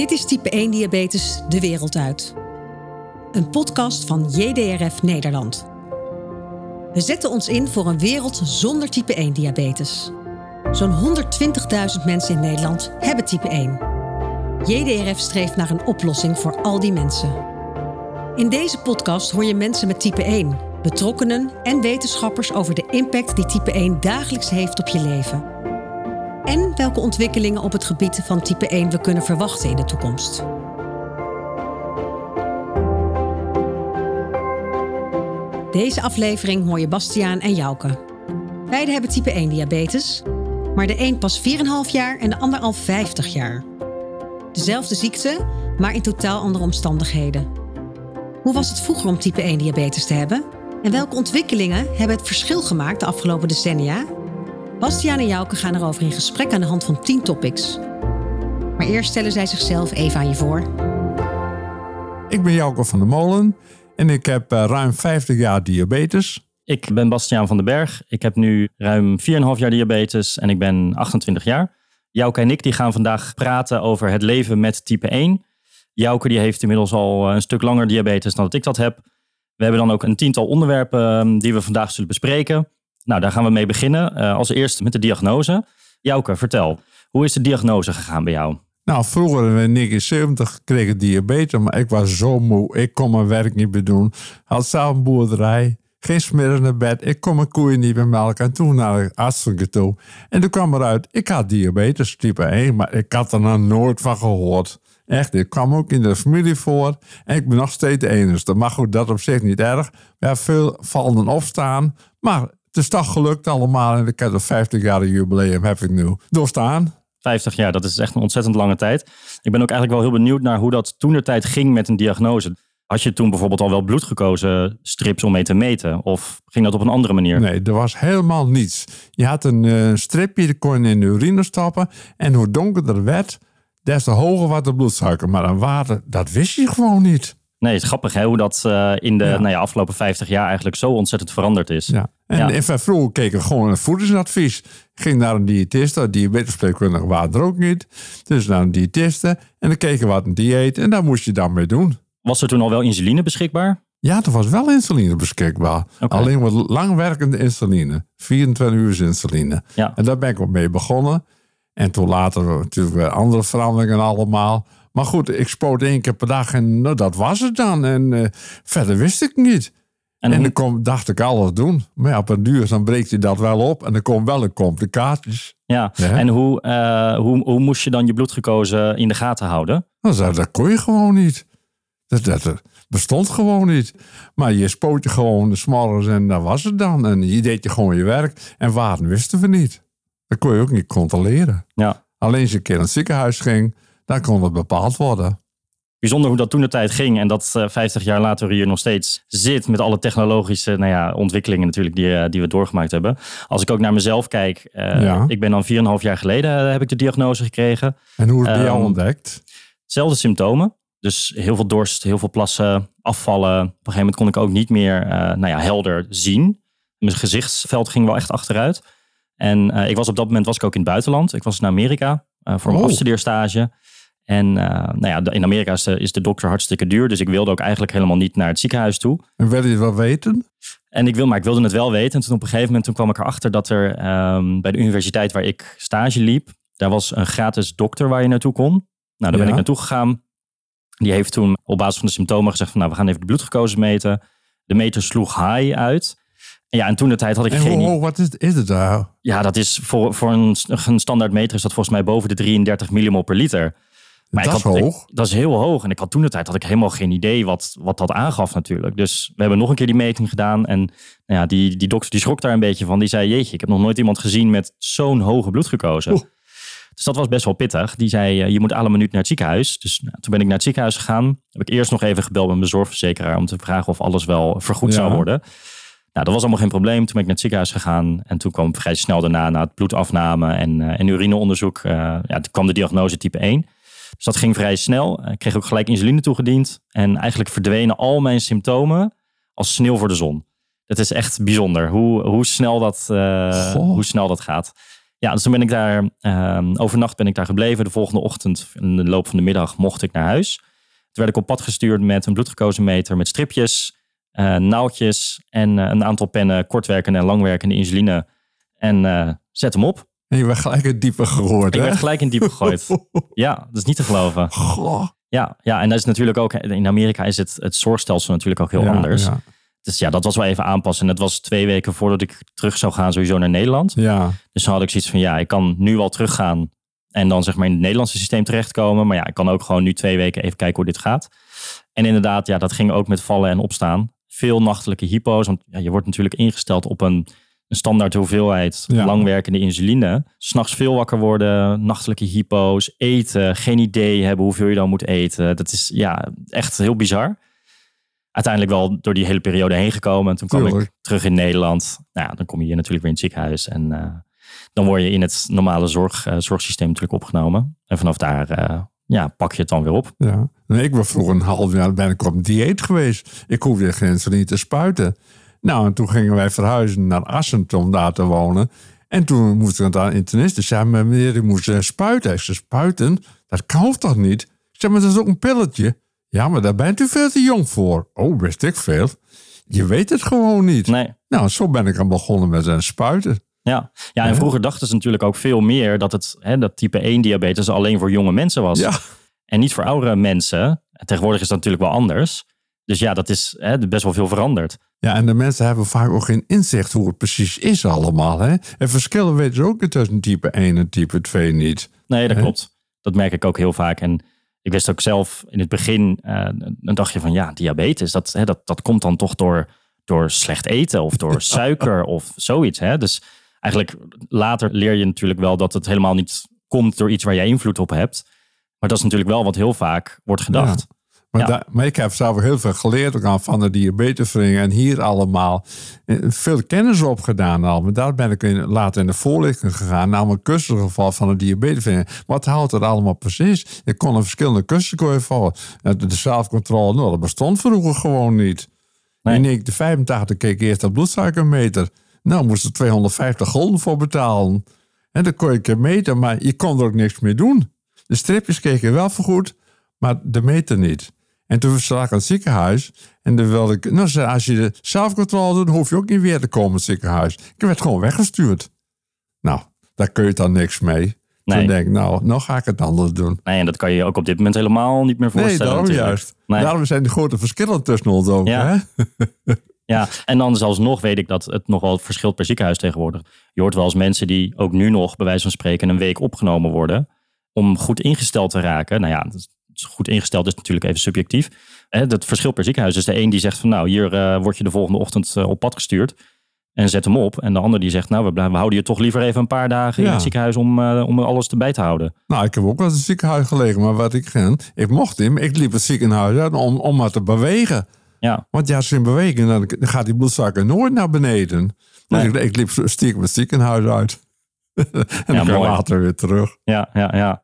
Dit is type 1 diabetes de wereld uit. Een podcast van JDRF Nederland. We zetten ons in voor een wereld zonder type 1 diabetes. Zo'n 120.000 mensen in Nederland hebben type 1. JDRF streeft naar een oplossing voor al die mensen. In deze podcast hoor je mensen met type 1, betrokkenen en wetenschappers over de impact die type 1 dagelijks heeft op je leven. En welke ontwikkelingen op het gebied van type 1 we kunnen verwachten in de toekomst. Deze aflevering hoor je Bastiaan en Jouke. Beiden hebben type 1 diabetes, maar de een pas 4,5 jaar en de ander al 50 jaar. Dezelfde ziekte, maar in totaal andere omstandigheden. Hoe was het vroeger om type 1 diabetes te hebben? En welke ontwikkelingen hebben het verschil gemaakt de afgelopen decennia? Bastiaan en Jouke gaan erover in gesprek aan de hand van 10 topics. Maar eerst stellen zij zichzelf even aan je voor. Ik ben Jouke van der Molen en ik heb uh, ruim 50 jaar diabetes. Ik ben Bastiaan van den Berg. Ik heb nu ruim 4,5 jaar diabetes en ik ben 28 jaar. Jouke en ik die gaan vandaag praten over het leven met type 1. Jouke die heeft inmiddels al een stuk langer diabetes dan dat ik dat heb. We hebben dan ook een tiental onderwerpen die we vandaag zullen bespreken. Nou, daar gaan we mee beginnen. Uh, als eerste met de diagnose. Jouke, vertel. Hoe is de diagnose gegaan bij jou? Nou, vroeger in 1970 kreeg ik diabetes, maar ik was zo moe. Ik kon mijn werk niet meer doen. Had zelf een boerderij. Geen smiddag naar bed. Ik kon mijn koeien niet meer melken. En toen naar de arts toe. En toen kwam eruit, ik had diabetes type 1, maar ik had er nog nooit van gehoord. Echt, ik kwam ook in de familie voor. En ik ben nog steeds de enige. Maar goed, dat op zich niet erg. Ja, veel vallen opstaan. Maar het is toch gelukt allemaal. En ik heb een 50 jaar jubileum heb ik nu doorstaan. 50 jaar, dat is echt een ontzettend lange tijd. Ik ben ook eigenlijk wel heel benieuwd naar hoe dat toen de tijd ging met een diagnose. Had je toen bijvoorbeeld al wel bloedgekozen strips om mee te meten? Of ging dat op een andere manier? Nee, er was helemaal niets. Je had een uh, stripje, dat kon je in de urine stappen. En hoe donkerder het werd, des te hoger was de bloedsuiker. Maar een water, dat wist je gewoon niet. Nee, het is grappig hè, hoe dat uh, in de Nou ja, afgelopen 50 jaar eigenlijk zo ontzettend veranderd is. Ja. En vroeger keek ik gewoon een voedingsadvies. Ging naar een diëtiste, diabetespreekkundige waren er ook niet. Dus naar een diëtiste en dan keken wat een dieet en daar moest je dan mee doen. Was er toen al wel insuline beschikbaar? Ja, er was wel insuline beschikbaar. Okay. Alleen wat langwerkende insuline. 24 uur insuline. Ja. En daar ben ik ook mee begonnen. En toen later natuurlijk weer andere veranderingen allemaal. Maar goed, ik spoot één keer per dag en nou, dat was het dan. En uh, verder wist ik niet. En, en dan kom, dacht ik alles doen. Maar ja, op een duur dan breekt je dat wel op en er komen wel een complicaties. Ja, en hoe, uh, hoe, hoe moest je dan je bloedgekozen in de gaten houden? Nou, dat, dat kon je gewoon niet. Dat, dat, bestond gewoon niet. Maar je spoot je gewoon de smorgens en dat was het dan. En je deed je gewoon je werk. En waar wisten we niet. Dat kon je ook niet controleren. Ja. Alleen als je een keer naar het ziekenhuis ging, dan kon het bepaald worden. Bijzonder hoe dat toen de tijd ging en dat uh, 50 jaar later hier nog steeds zit met alle technologische nou ja, ontwikkelingen natuurlijk die, uh, die we doorgemaakt hebben. Als ik ook naar mezelf kijk, uh, ja. ik ben dan 4,5 jaar geleden heb ik de diagnose gekregen. En hoe het bij jou ontdekt? Zelfde symptomen. Dus heel veel dorst, heel veel plassen, afvallen. Op een gegeven moment kon ik ook niet meer nou ja, helder zien. Mijn gezichtsveld ging wel echt achteruit. En ik was op dat moment was ik ook in het buitenland. Ik was in Amerika voor mijn oh. afstudeerstage. En uh, nou ja, in Amerika is de, is de dokter hartstikke duur. Dus ik wilde ook eigenlijk helemaal niet naar het ziekenhuis toe. En wilde je het wel weten? En ik, wil, maar ik wilde het wel weten. En toen op een gegeven moment toen kwam ik erachter dat er um, bij de universiteit waar ik stage liep, daar was een gratis dokter waar je naartoe kon. Nou, daar ja. ben ik naartoe gegaan. Die heeft toen op basis van de symptomen gezegd van nou, we gaan even de bloedgekozen meten. De meter sloeg high uit. En ja, en toen de tijd had ik en geen... Oh, wat is, is het daar? Ja, dat is voor, voor een, een standaard meter is dat volgens mij boven de 33 millimol per liter. Maar dat had, is hoog. Ik, dat is heel hoog. En ik had toen de tijd had ik helemaal geen idee wat, wat dat aangaf natuurlijk. Dus we hebben nog een keer die meting gedaan. En nou ja, die, die dokter die schrok daar een beetje van. Die zei, jeetje, ik heb nog nooit iemand gezien met zo'n hoge bloedgekozen. Oeh. Dus dat was best wel pittig. Die zei, je moet alle minuut naar het ziekenhuis. Dus nou, toen ben ik naar het ziekenhuis gegaan. Heb ik eerst nog even gebeld met mijn zorgverzekeraar... om te vragen of alles wel vergoed ja. zou worden. Nou, dat was allemaal geen probleem. Toen ben ik naar het ziekenhuis gegaan. En toen kwam vrij snel daarna, na het bloedafname en, uh, en urineonderzoek... Uh, ja, toen kwam de diagnose type 1... Dus dat ging vrij snel. Ik kreeg ook gelijk insuline toegediend. En eigenlijk verdwenen al mijn symptomen als sneeuw voor de zon. Het is echt bijzonder hoe, hoe, snel, dat, uh, hoe snel dat gaat. Ja, dus toen ben ik daar, ehm, overnacht ben ik daar gebleven. De volgende ochtend, in de loop van de middag, mocht ik naar huis. Toen werd ik op pad gestuurd met een bloedglucosemeter met stripjes, uh, naaldjes en uh, een aantal pennen kortwerkende en langwerkende insuline. En zet hem op. Je werd gelijk in diepe gegooid, Ik werd gelijk in diepe gegooid. ja, dat is niet te geloven. Goh. Ja, ja, en dat is natuurlijk ook, in Amerika is het, het zorgstelsel natuurlijk ook heel Ja, anders. Ja. Dus ja, dat was wel even aanpassen. En dat was twee weken voordat ik terug zou gaan, sowieso naar Nederland. ja. Dus dan had ik zoiets van, ja, ik kan nu wel teruggaan en dan zeg maar in het Nederlandse systeem terechtkomen. Maar ja, ik kan ook gewoon nu twee weken even kijken hoe dit gaat. En inderdaad, ja, dat ging ook met vallen en opstaan. Veel nachtelijke hypo's, want ja, je wordt natuurlijk ingesteld op een, een standaard hoeveelheid Ja. langwerkende insuline. S'nachts veel wakker worden, nachtelijke hypo's, eten, geen idee hebben hoeveel je dan moet eten. Dat is ja, echt heel bizar. Uiteindelijk wel door die hele periode heen gekomen. En toen kwam ik terug in Nederland. Nou ja, dan kom je hier natuurlijk weer in het ziekenhuis. En eh, dan word je in het normale zorg, eh, zorgsysteem natuurlijk opgenomen. En vanaf daar eh, ja, pak je het dan weer op. Ja. Nee, ik was vroeger een half jaar ben ik op dieet geweest. Ik hoefde geen insuline te spuiten. Nou, en toen gingen wij verhuizen naar Assen om daar te wonen. En toen moest ik aan internisten zeggen, maar meneer, u moet eh, spuiten. Ik zei, spuiten? Dat kan toch niet? Ik zeg, maar dat is ook een pilletje. Ja, maar daar bent u veel te jong voor. Oh, wist ik veel. Je weet het gewoon niet. Nee. Nou, zo ben ik aan begonnen met een spuiten. Ja. ja, en vroeger dachten ze natuurlijk ook veel meer dat het hè, dat type 1 diabetes alleen voor jonge mensen was. Ja, En niet voor oudere mensen. Tegenwoordig is dat natuurlijk wel anders. Dus ja, dat is hè, best wel veel veranderd. Ja, en de mensen hebben vaak ook geen inzicht hoe het precies is allemaal. Hè? En verschillen weten ze ook tussen type 1 en type 2 niet. Nee, dat Hè? klopt. Dat merk ik ook heel vaak. En ik wist ook zelf in het begin, eh, dan dacht je van ja, diabetes, dat, hè, dat, dat komt dan toch door, door slecht eten of door suiker of zoiets. Hè? Dus eigenlijk later leer je natuurlijk wel dat het helemaal niet komt door iets waar jij invloed op hebt. Maar dat is natuurlijk wel wat heel vaak wordt gedacht. Maar, Ja. daar- maar ik heb zelf heel veel geleerd ook aan van de diabetesvereniging en hier allemaal. Eh, Veel kennis opgedaan al. Maar daar ben ik in, later in de voorlichting gegaan. Namelijk kussengeval van de diabetesvereniging. Wat houdt het allemaal precies? Je kon een verschillende kussen vallen. Eh, De zelfcontrole, nou, dat bestond vroeger gewoon niet. Nee. In 1985 keek ik eerst dat bloedsuikermeter. Nou, moest er 250 gulden voor betalen. En dan kon je een keer meten, maar je kon er ook niks mee doen. De stripjes keken wel vergoed, maar de meter niet. En toen zag ik aan het ziekenhuis. En dan wilde ik, nou, zei, als je de zelfcontrole doet, hoef je ook niet weer te komen in het ziekenhuis. Ik werd gewoon weggestuurd. Nou, daar kun je dan niks mee. Nee. Toen denk ik, nou, nou ga ik het anders doen. Nee, en dat kan je ook op dit moment helemaal niet meer Nee, voorstellen. daarom natuurlijk. juist. Nee. Daarom zijn de grote verschillen tussen ons ook. Ja. Hè? Ja, en dan zelfs nog weet ik dat het nog wel verschilt per ziekenhuis tegenwoordig. Je hoort wel eens mensen die ook nu nog, bij wijze van spreken, een week opgenomen worden. om goed ingesteld te raken. Nou ja, is- goed ingesteld is natuurlijk even subjectief. Hè, Het verschil per ziekenhuis is de een die zegt van nou, hier eh, word je de volgende ochtend eh, op pad gestuurd. En zet hem op. En de ander die zegt, nou, we, blijven- we houden je toch liever even een paar dagen in Ja. het ziekenhuis om, eh, om alles erbij te houden. Nou, ik heb ook wel eens in het ziekenhuis gelegen, maar wat ik ging, ik mocht hem, ik liep het ziekenhuis uit om, om maar te bewegen. Ja, Want ja, als je in beweging, dan dan gaat die bloedsuiker nooit naar beneden. Dus Nee. ik, ik liep stiekem het ziekenhuis uit. en dan kwam mooi. later weer terug. ja, ja, ja.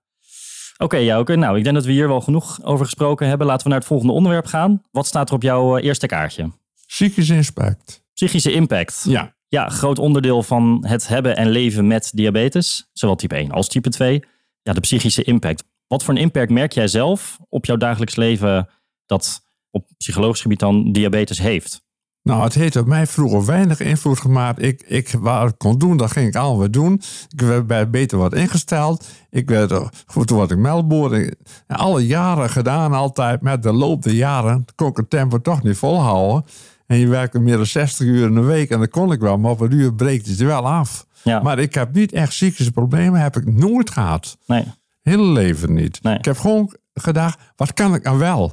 Oké, Jouke. Nou, ik denk dat we hier wel genoeg over gesproken hebben. Laten we naar het volgende onderwerp gaan. Wat staat er op jouw eh, eerste kaartje? Psychisch inspect. Psychische impact. Ja. Ja, groot onderdeel van het hebben en leven met diabetes. Zowel type 1 als type 2. Ja, de psychische impact. Wat voor een impact merk jij zelf op jouw dagelijks leven dat op psychologisch gebied dan diabetes heeft? Nou, het heeft op mij vroeger weinig invloed gemaakt. Ik, ik, wat ik kon doen, dat ging ik allemaal doen. Ik werd bij beter wat ingesteld. Ik werd, eh, goed, toen was ik meldboer. Ik- Alle jaren gedaan, altijd. Met de loop der jaren kon ik het tempo toch niet volhouden. En je werkte meer dan 60 uur in de week. En dat kon ik wel, maar op een uur breekt het er wel af. Ja, Maar ik heb niet echt psychische problemen. Heb ik nooit gehad. nee. Hele leven niet. Nee. Ik heb gewoon gedacht, wat kan ik nou wel?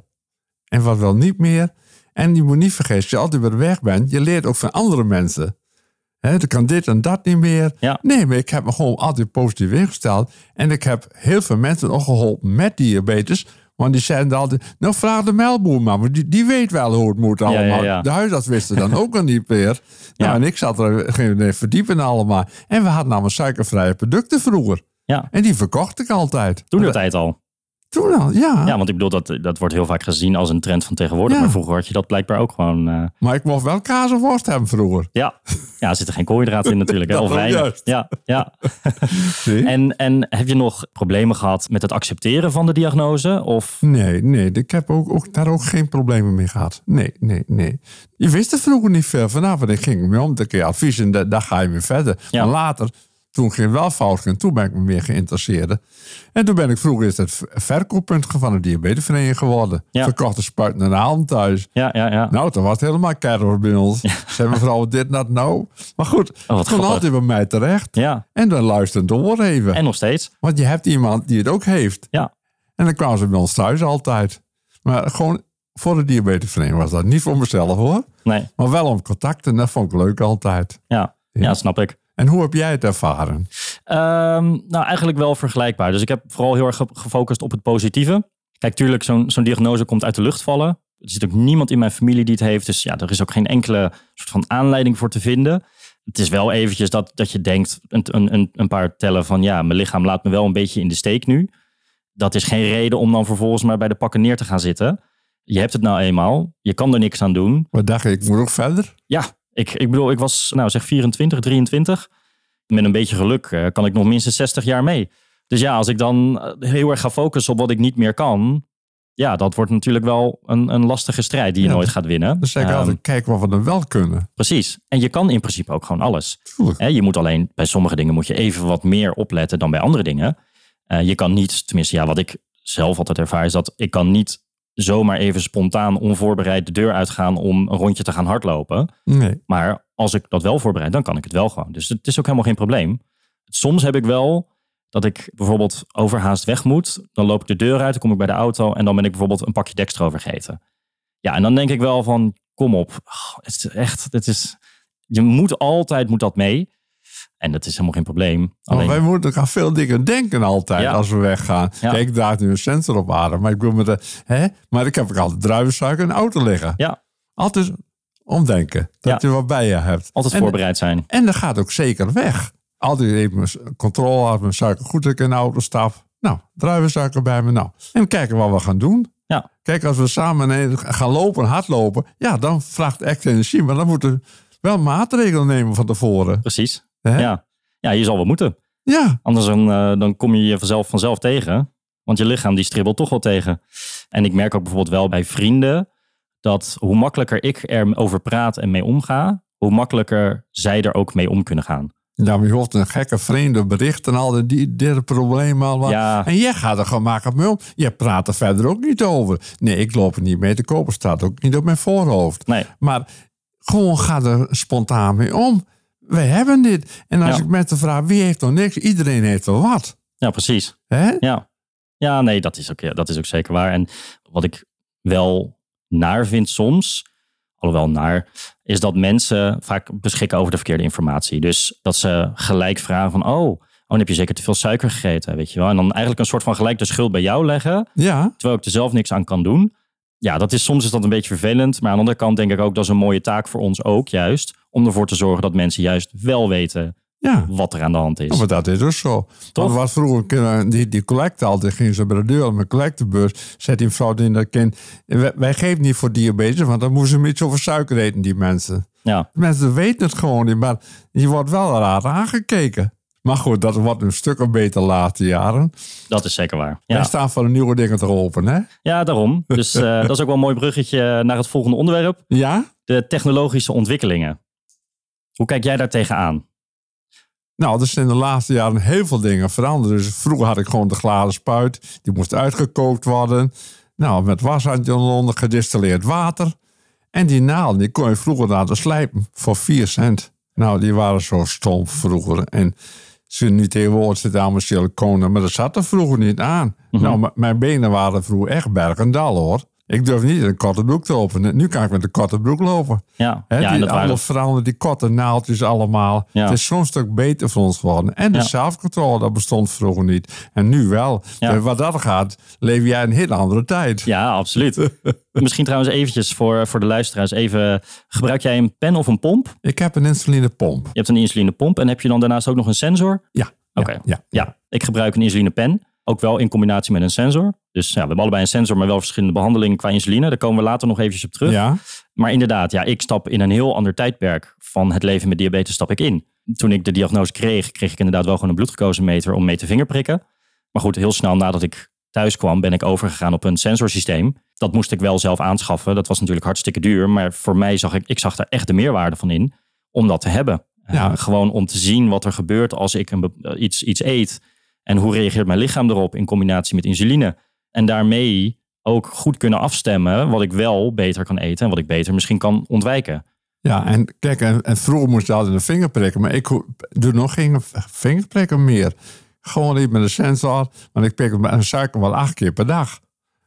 En wat wel niet meer? En je moet niet vergeten, als je altijd weer weg bent, je leert ook van andere mensen. Hè, dan kan dit en dat niet meer. Ja. Nee, maar ik heb me gewoon altijd positief ingesteld. En ik heb heel veel mensen ook geholpen met diabetes. Want die zeiden altijd, nou vraag de melkboer maar, want die, die weet wel hoe het moet ja, allemaal. ja. De huisarts wisten dan ook al niet meer. Nou, Ja. en ik zat er geen verdiepen allemaal. En we hadden namelijk suikervrije producten vroeger. Ja, En die verkocht ik altijd. toen de tijd al. Toen ja. Ja, want ik bedoel, dat, dat wordt heel vaak gezien als een trend van tegenwoordig. Ja. Maar vroeger had je dat blijkbaar ook gewoon... eh, Maar ik mocht wel kaas of worst hebben vroeger. ja. ja, er zit er geen koolhydraten in natuurlijk. Hè? Dat Of weinig. Ja, ja. En, en heb je nog problemen gehad met het accepteren van de diagnose? Of Nee, nee, ik heb ook, ook, daar ook geen problemen mee gehad. Nee, nee, nee. Je wist er vroeger niet veel vanaf. En ik ging me om, dan kreeg je advies en da- daar ga je mee verder. Ja. Maar later, toen ging het wel fout en toen ben ik me meer geïnteresseerd. En toen ben ik vroeger is het verkooppunt van de diabetesvereniging geworden. Ja. Verkochte spuiten en halen thuis. ja, ja, ja. Nou, toen was het helemaal kerel bij ons. Ze hebben mevrouw dit, dat, nou. Maar goed, wat het kon altijd bij mij terecht. Ja, En dan luisteren door even. en nog steeds. Want je hebt iemand die het ook heeft. Ja, En dan kwamen ze bij ons thuis altijd. Maar gewoon voor de diabetesvereniging was dat. Niet voor mezelf hoor. nee, Maar wel om contact. En dat vond ik leuk altijd. ja. Ja, snap ik. En hoe heb jij het ervaren? Ehm, nou, eigenlijk wel vergelijkbaar. Dus ik heb vooral heel erg ge- gefocust op het positieve. Kijk, tuurlijk, zo'n zo'n diagnose komt uit de lucht vallen. Er zit ook niemand in mijn familie die het heeft. Dus ja, er is ook geen enkele soort van aanleiding voor te vinden. Het is wel eventjes dat, dat je denkt, een, een, een paar tellen van... ja, mijn lichaam laat me wel een beetje in de steek nu. Dat is geen reden om dan vervolgens maar bij de pakken neer te gaan zitten. Je hebt het nou eenmaal. Je kan er niks aan doen. Wat dacht ik, ik moet ook verder? Ja, ik, ik bedoel, ik was nou zeg 24, 23. Met een beetje geluk eh, kan ik nog minstens 60 jaar mee. Dus ja, als ik dan eh, heel erg ga focussen op wat ik niet meer kan. Ja, dat wordt natuurlijk wel een, een lastige strijd die je Ja, nooit gaat winnen. Zeg ik Ehm, altijd, kijk wat we dan wel kunnen. Precies. En je kan in principe ook gewoon alles. Je moet alleen bij sommige dingen moet je even wat meer opletten dan bij andere dingen. Eh, je kan niet, tenminste ja, wat ik zelf altijd ervaar is dat ik kan niet zomaar even spontaan onvoorbereid de deur uitgaan om een rondje te gaan hardlopen. Nee. Maar als ik dat wel voorbereid, dan kan ik het wel gewoon. Dus het is ook helemaal geen probleem. Soms heb ik wel dat ik bijvoorbeeld overhaast weg moet. Dan loop ik de deur uit, dan kom ik bij de auto en dan ben ik bijvoorbeeld een pakje dextro vergeten. Ja, en dan denk ik wel van, kom op. Oh, het is echt, het is, je moet altijd, moet dat mee. En dat is helemaal geen probleem. Maar Alleen, wij moeten aan veel dingen denken altijd Ja. als we weggaan. Ja. Kijk, ik draag nu een sensor op adem. Maar ik wil met de, hè? Maar ik heb ook altijd druivensuiker in de auto liggen. ja, Altijd omdenken. Dat Ja. je wat bij je hebt. altijd En- voorbereid zijn. En dat gaat ook zeker weg. Altijd even controle als mijn suiker goed dat ik in de auto stap. Nou, druivensuiker bij me. Nou, en kijken wat we gaan doen. Ja, Kijk, als we samen gaan lopen, hardlopen. Ja, dan vraagt echt energie. Maar dan moeten we wel maatregelen nemen van tevoren. precies. Hè? Ja. ja, je zal wel moeten. Ja, Anders dan, eh, dan kom je je vanzelf, vanzelf tegen. Want je lichaam die stribbelt toch wel tegen. En ik merk ook bijvoorbeeld wel bij vrienden... dat hoe makkelijker ik erover praat en mee omga... hoe makkelijker zij er ook mee om kunnen gaan. Ja, maar je hoort een gekke vreemde bericht en al die, die dit probleem al. Ja. En jij gaat er gemakkelijk mee om. Je praat er verder ook niet over. Nee, ik loop er niet mee te kopen. Staat ook niet op mijn voorhoofd. Nee, Maar gewoon ga er spontaan mee om. We hebben dit. En als Ja. ik met de vraag, wie heeft nog niks? Iedereen heeft wel wat. ja precies. Hè? Ja, ja nee, dat is, ook, ja, dat is ook zeker waar. En wat ik wel naar vind soms, alhoewel naar, is dat mensen vaak beschikken over de verkeerde informatie. Dus dat ze gelijk vragen van, oh, oh dan heb je zeker te veel suiker gegeten, weet je wel. En dan eigenlijk een soort van gelijk de schuld bij jou leggen, Ja, terwijl ik er zelf niks aan kan doen. Ja, dat is, soms is dat een beetje vervelend. Maar aan de andere kant denk ik ook, dat is een mooie taak voor ons ook juist. Om ervoor te zorgen dat mensen juist wel weten ja. wat er aan de hand is. Ja, maar dat is ook zo. Toch? Want wat vroeger, eh, die, die collecte altijd, ging ze bij de deur met collectebeurs, zet die vrouw in dat kind. Wij, wij geven niet voor diabetes, want dan moeten ze iets over suiker eten, die mensen. Ja, Mensen weten het gewoon niet, maar je wordt wel raar aangekeken. Maar goed, dat wordt een stuk beter later jaren. dat is zeker waar. Wij Ja. staan voor de nieuwe dingen te open, hè? Ja, daarom. Dus eh, dat is ook wel een mooi bruggetje naar het volgende onderwerp. Ja? De technologische ontwikkelingen. Hoe kijk jij daar tegenaan? Nou, er zijn de laatste jaren heel veel dingen veranderd. Dus vroeger had ik gewoon de glazen spuit. Die moest uitgekookt worden. Nou, met washandje onder gedistilleerd water. En die naald, die kon je vroeger laten slijpen voor 4 cent. Nou, die waren zo stom vroeger. En ze nu tegenwoordig zitten allemaal siliconen, maar dat zat er vroeger niet aan. Nou, m- mijn benen waren vroeger echt bergendal hoor. Ik durf niet in een korte broek te lopen. Nu kan ik met een korte broek lopen. Ja, Hè, ja die, dat waren, alles veranderd, die korte naaldjes allemaal. Ja. Het is zo'n stuk beter voor ons geworden. En de Ja. zelfcontrole, dat bestond vroeger niet. En nu wel. Ja. Dus wat dat gaat, leef jij in een hele andere tijd. ja, absoluut. Misschien trouwens eventjes voor, voor de luisteraars even. Gebruik jij een pen of een pomp? Ik heb een insulinepomp. Je hebt een insulinepomp en heb je dan daarnaast ook nog een sensor? Ja. Oké. Ja, ja. Ja, ik gebruik een insulinepen. Ook wel in combinatie met een sensor. Dus ja, we hebben allebei een sensor, maar wel verschillende behandelingen qua insuline. Daar komen we later nog eventjes op terug. Ja, Maar inderdaad, ja, ik stap in een heel ander tijdperk van het leven met diabetes stap ik in. Toen ik de diagnose kreeg, kreeg ik inderdaad wel gewoon een bloedglucosemeter om mee te vingerprikken. Maar goed, heel snel nadat ik thuis kwam, ben ik overgegaan op een sensorsysteem. Dat moest ik wel zelf aanschaffen. Dat was natuurlijk hartstikke duur. Maar voor mij zag ik, ik zag daar echt de meerwaarde van in om dat te hebben. Ja. Eh, gewoon om te zien wat er gebeurt als ik een, iets, iets eet. En hoe reageert mijn lichaam erop in combinatie met insuline. En daarmee ook goed kunnen afstemmen wat ik wel beter kan eten en wat ik beter misschien kan ontwijken. ja en kijk, en, en vroeger moest je altijd een vinger prikken, maar ik doe nog geen vingerprikken meer. Gewoon niet met een sensor, want ik prik een suiker wel acht keer per dag.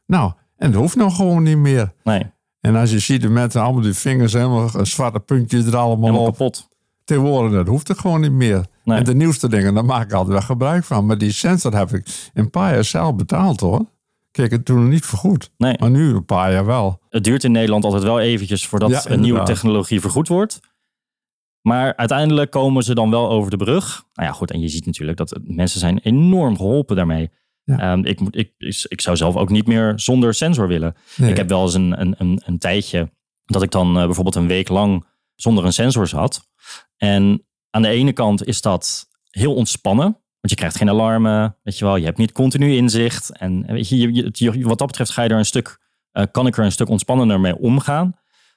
Nou, en dat hoeft nog gewoon niet meer. Nee, En als je ziet de mensen allemaal die vingers helemaal een zwarte puntjes er allemaal helemaal op. kapot. Tegenwoordig, dat hoeft er gewoon niet meer. Nee. En de nieuwste dingen, daar maak ik altijd wel gebruik van. Maar die sensor heb ik een paar jaar zelf betaald hoor. Kijk, het toen niet vergoed. Nee. Maar nu een paar jaar wel. Het duurt in Nederland altijd wel eventjes voordat Ja, een nieuwe technologie vergoed wordt. Maar uiteindelijk komen ze dan wel over de brug. Nou ja, goed. En je ziet natuurlijk dat mensen zijn enorm geholpen daarmee. Ja. Ehm, ik, moet, ik, ik zou zelf ook niet meer zonder sensor willen. Nee. Ik heb wel eens een, een, een, een tijdje dat ik dan eh, bijvoorbeeld een week lang zonder een sensor zat. En aan de ene kant is dat heel ontspannen. Want je krijgt geen alarmen, weet je wel. Je hebt niet continu inzicht. En eh, weet je, je, je- je- wat dat betreft ga je er een stuk, eh, kan ik er een stuk ontspannender mee omgaan.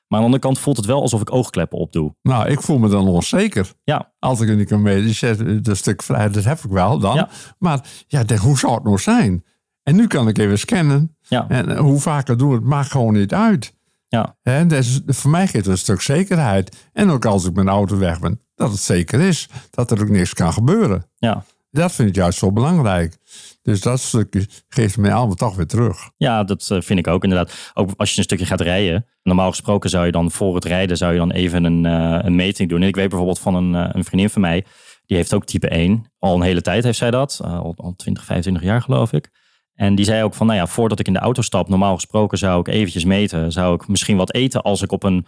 Maar aan de andere kant voelt het wel alsof ik oogkleppen opdoe. Nou, ik voel me dan onzeker. Ja, Als ik kan mee. Die zegt, dat stuk vrij, dat heb ik wel dan. Ja. Maar ja, denk, hoe zou het nou zijn? En nu kan ik even scannen. ja, En eh, hoe vaak ik doe, het maakt gewoon niet uit. Ja, is, voor mij geeft het een stuk zekerheid. En ook als ik de auto weg ben, dat het zeker is. Dat er ook niks kan gebeuren. ja. Dat vind ik juist zo belangrijk. Dus dat stukje geeft mij allemaal toch weer terug. Ja, dat eh, vind ik ook inderdaad. Ook als je een stukje gaat rijden. Normaal gesproken zou je dan voor het rijden zou je dan even een, eh, een meting doen. En ik weet bijvoorbeeld van een, eh, een vriendin van mij. Die heeft ook type 1. Al een hele tijd heeft zij dat. Al, al 20, 25 jaar geloof ik. En die zei ook van, nou ja, voordat ik in de auto stap, normaal gesproken zou ik eventjes meten. Zou ik misschien wat eten als ik op een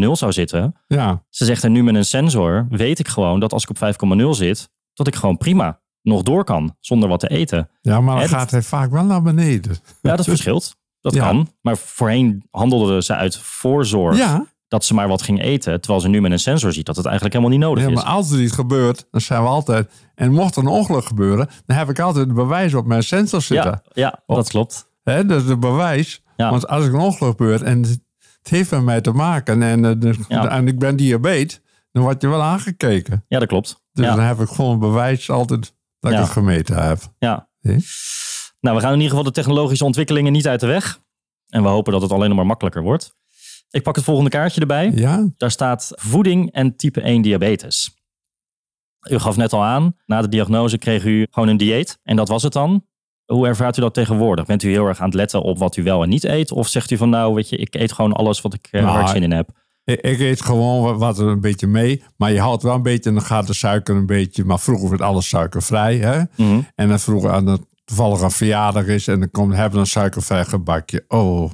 5,0 zou zitten. Ja, Ze zegt, en nu met een sensor weet ik gewoon dat als ik op 5,0 zit, dat ik gewoon prima nog door kan zonder wat te eten. ja maar dan gaat hij vaak wel naar beneden. Ja, dat verschilt. Dat Ja. kan. Maar voorheen handelde ze uit voorzorg Ja, dat ze maar wat ging eten. Terwijl ze nu met een sensor ziet dat het eigenlijk helemaal niet nodig ja, is. maar als er iets gebeurt, dan zijn we altijd... En mocht er een ongeluk gebeuren, dan heb ik altijd het bewijs op mijn sensor zitten. ja, ja dat klopt. Hè, dat is het bewijs. Ja. Want als er een ongeluk gebeurt en het heeft met mij te maken en, eh, de- Ja. en ik ben diabetes, dan word je wel aangekeken. Ja, dat klopt. Dus dan heb ik gewoon bewijs altijd dat ik het gemeten heb. ja. Nou, we gaan in ieder geval de technologische ontwikkelingen niet uit de weg. En we hopen dat het alleen nog maar makkelijker wordt. Ik pak het volgende kaartje erbij. Ja, Daar staat voeding en type 1 diabetes. U gaf net al aan, na de diagnose kreeg u gewoon een dieet. En dat was het dan. Hoe ervaart u dat tegenwoordig? Bent u heel erg aan het letten op wat u wel en niet eet? Of zegt u van nou, weet je, ik eet gewoon alles wat ik, eh, Nou, zin in heb? ik, ik eet gewoon wat, er een beetje mee. Maar je houdt wel een beetje, en dan gaat de suiker een beetje. Maar vroeger werd alles suikervrij. Hè? Mhm. En dan vroeger aan de toevallig een verjaardag is en dan komt, hebben we een suikervrij gebakje. Oh,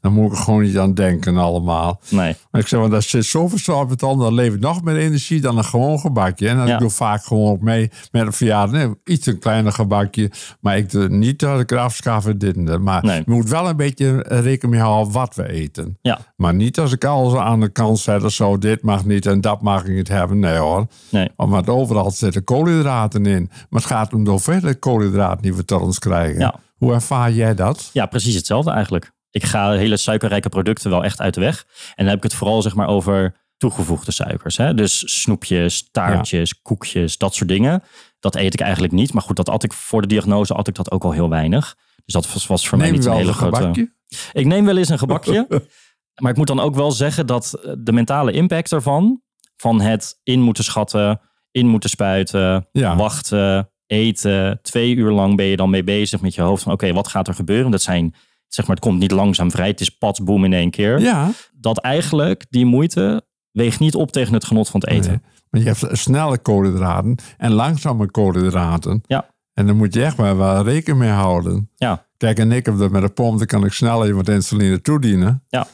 dan moet ik er gewoon niet aan denken allemaal. Nee, Maar ik zeg, want daar zit zoveel zout met dan, dan levert nog meer energie dan een gewoon gebakje. En dan Ja. ik doe vaak gewoon ook mee met een verjaardag. Nee, iets een kleiner gebakje. Maar ik doe niet dat ik eraf schaf en dit en dat. Maar Nee. je moet wel een beetje rekening mee houden wat we eten. ja, Maar niet als ik alles aan de kant zet of zo. Dit mag niet en dat mag ik niet hebben. Nee hoor. nee. Want overal zitten koolhydraten in. Maar het gaat om de hoeveelheid koolhydraten die we ons krijgen. Ja. Hoe ervaar jij dat? Ja, precies hetzelfde eigenlijk. Ik ga hele suikerrijke producten wel echt uit de weg. En dan heb ik het vooral zeg maar over toegevoegde suikers. Hè? Dus snoepjes, taartjes, koekjes, dat soort dingen. Dat eet ik eigenlijk niet. Maar goed, dat at ik voor de diagnose at ik dat ook al heel weinig. Dus dat was, was voor mij niet een hele een grote... gebakje? Ik neem wel eens een gebakje. maar ik moet dan ook wel zeggen dat eh, de mentale impact ervan... van het in moeten schatten, in moeten spuiten, Ja. wachten, eten... twee uur lang ben je dan mee bezig met je hoofd van... oké, wat gaat er gebeuren? Dat zijn, zeg maar, het komt niet langzaam vrij. Het is pats, boem in één keer. Ja. Dat eigenlijk die moeite weegt niet op tegen het genot van het eten. Nee. Maar je hebt snelle koolhydraten en langzame koolhydraten. Ja. En daar moet je echt maar wel rekening mee houden. Ja, Kijk, en ik heb dat met de pomp, dan kan ik snel even wat insuline toedienen. ja.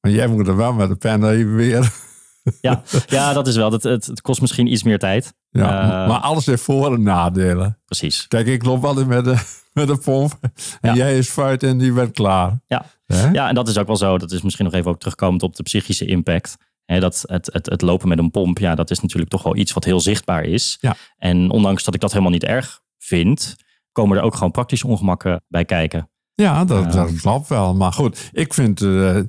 Maar jij moet er wel met de pen even weer. Ja, ja dat is wel. Het, het, het kost misschien iets meer tijd. Ja. Eh, maar alles heeft voor- en nadelen. Precies. Kijk, ik loop altijd met de, met de pomp. En Ja. jij is fout en die bent klaar. Ja. Ja, en dat is ook wel zo. Dat is misschien nog even ook terugkomend op de psychische impact. Dat het, het, het lopen met een pomp, ja, dat is natuurlijk toch wel iets wat heel zichtbaar is. Ja. En ondanks dat ik dat helemaal niet erg vind, komen er ook gewoon praktische ongemakken bij kijken. Ja, dat, Ja. dat klopt wel. Maar goed, ik vind eh,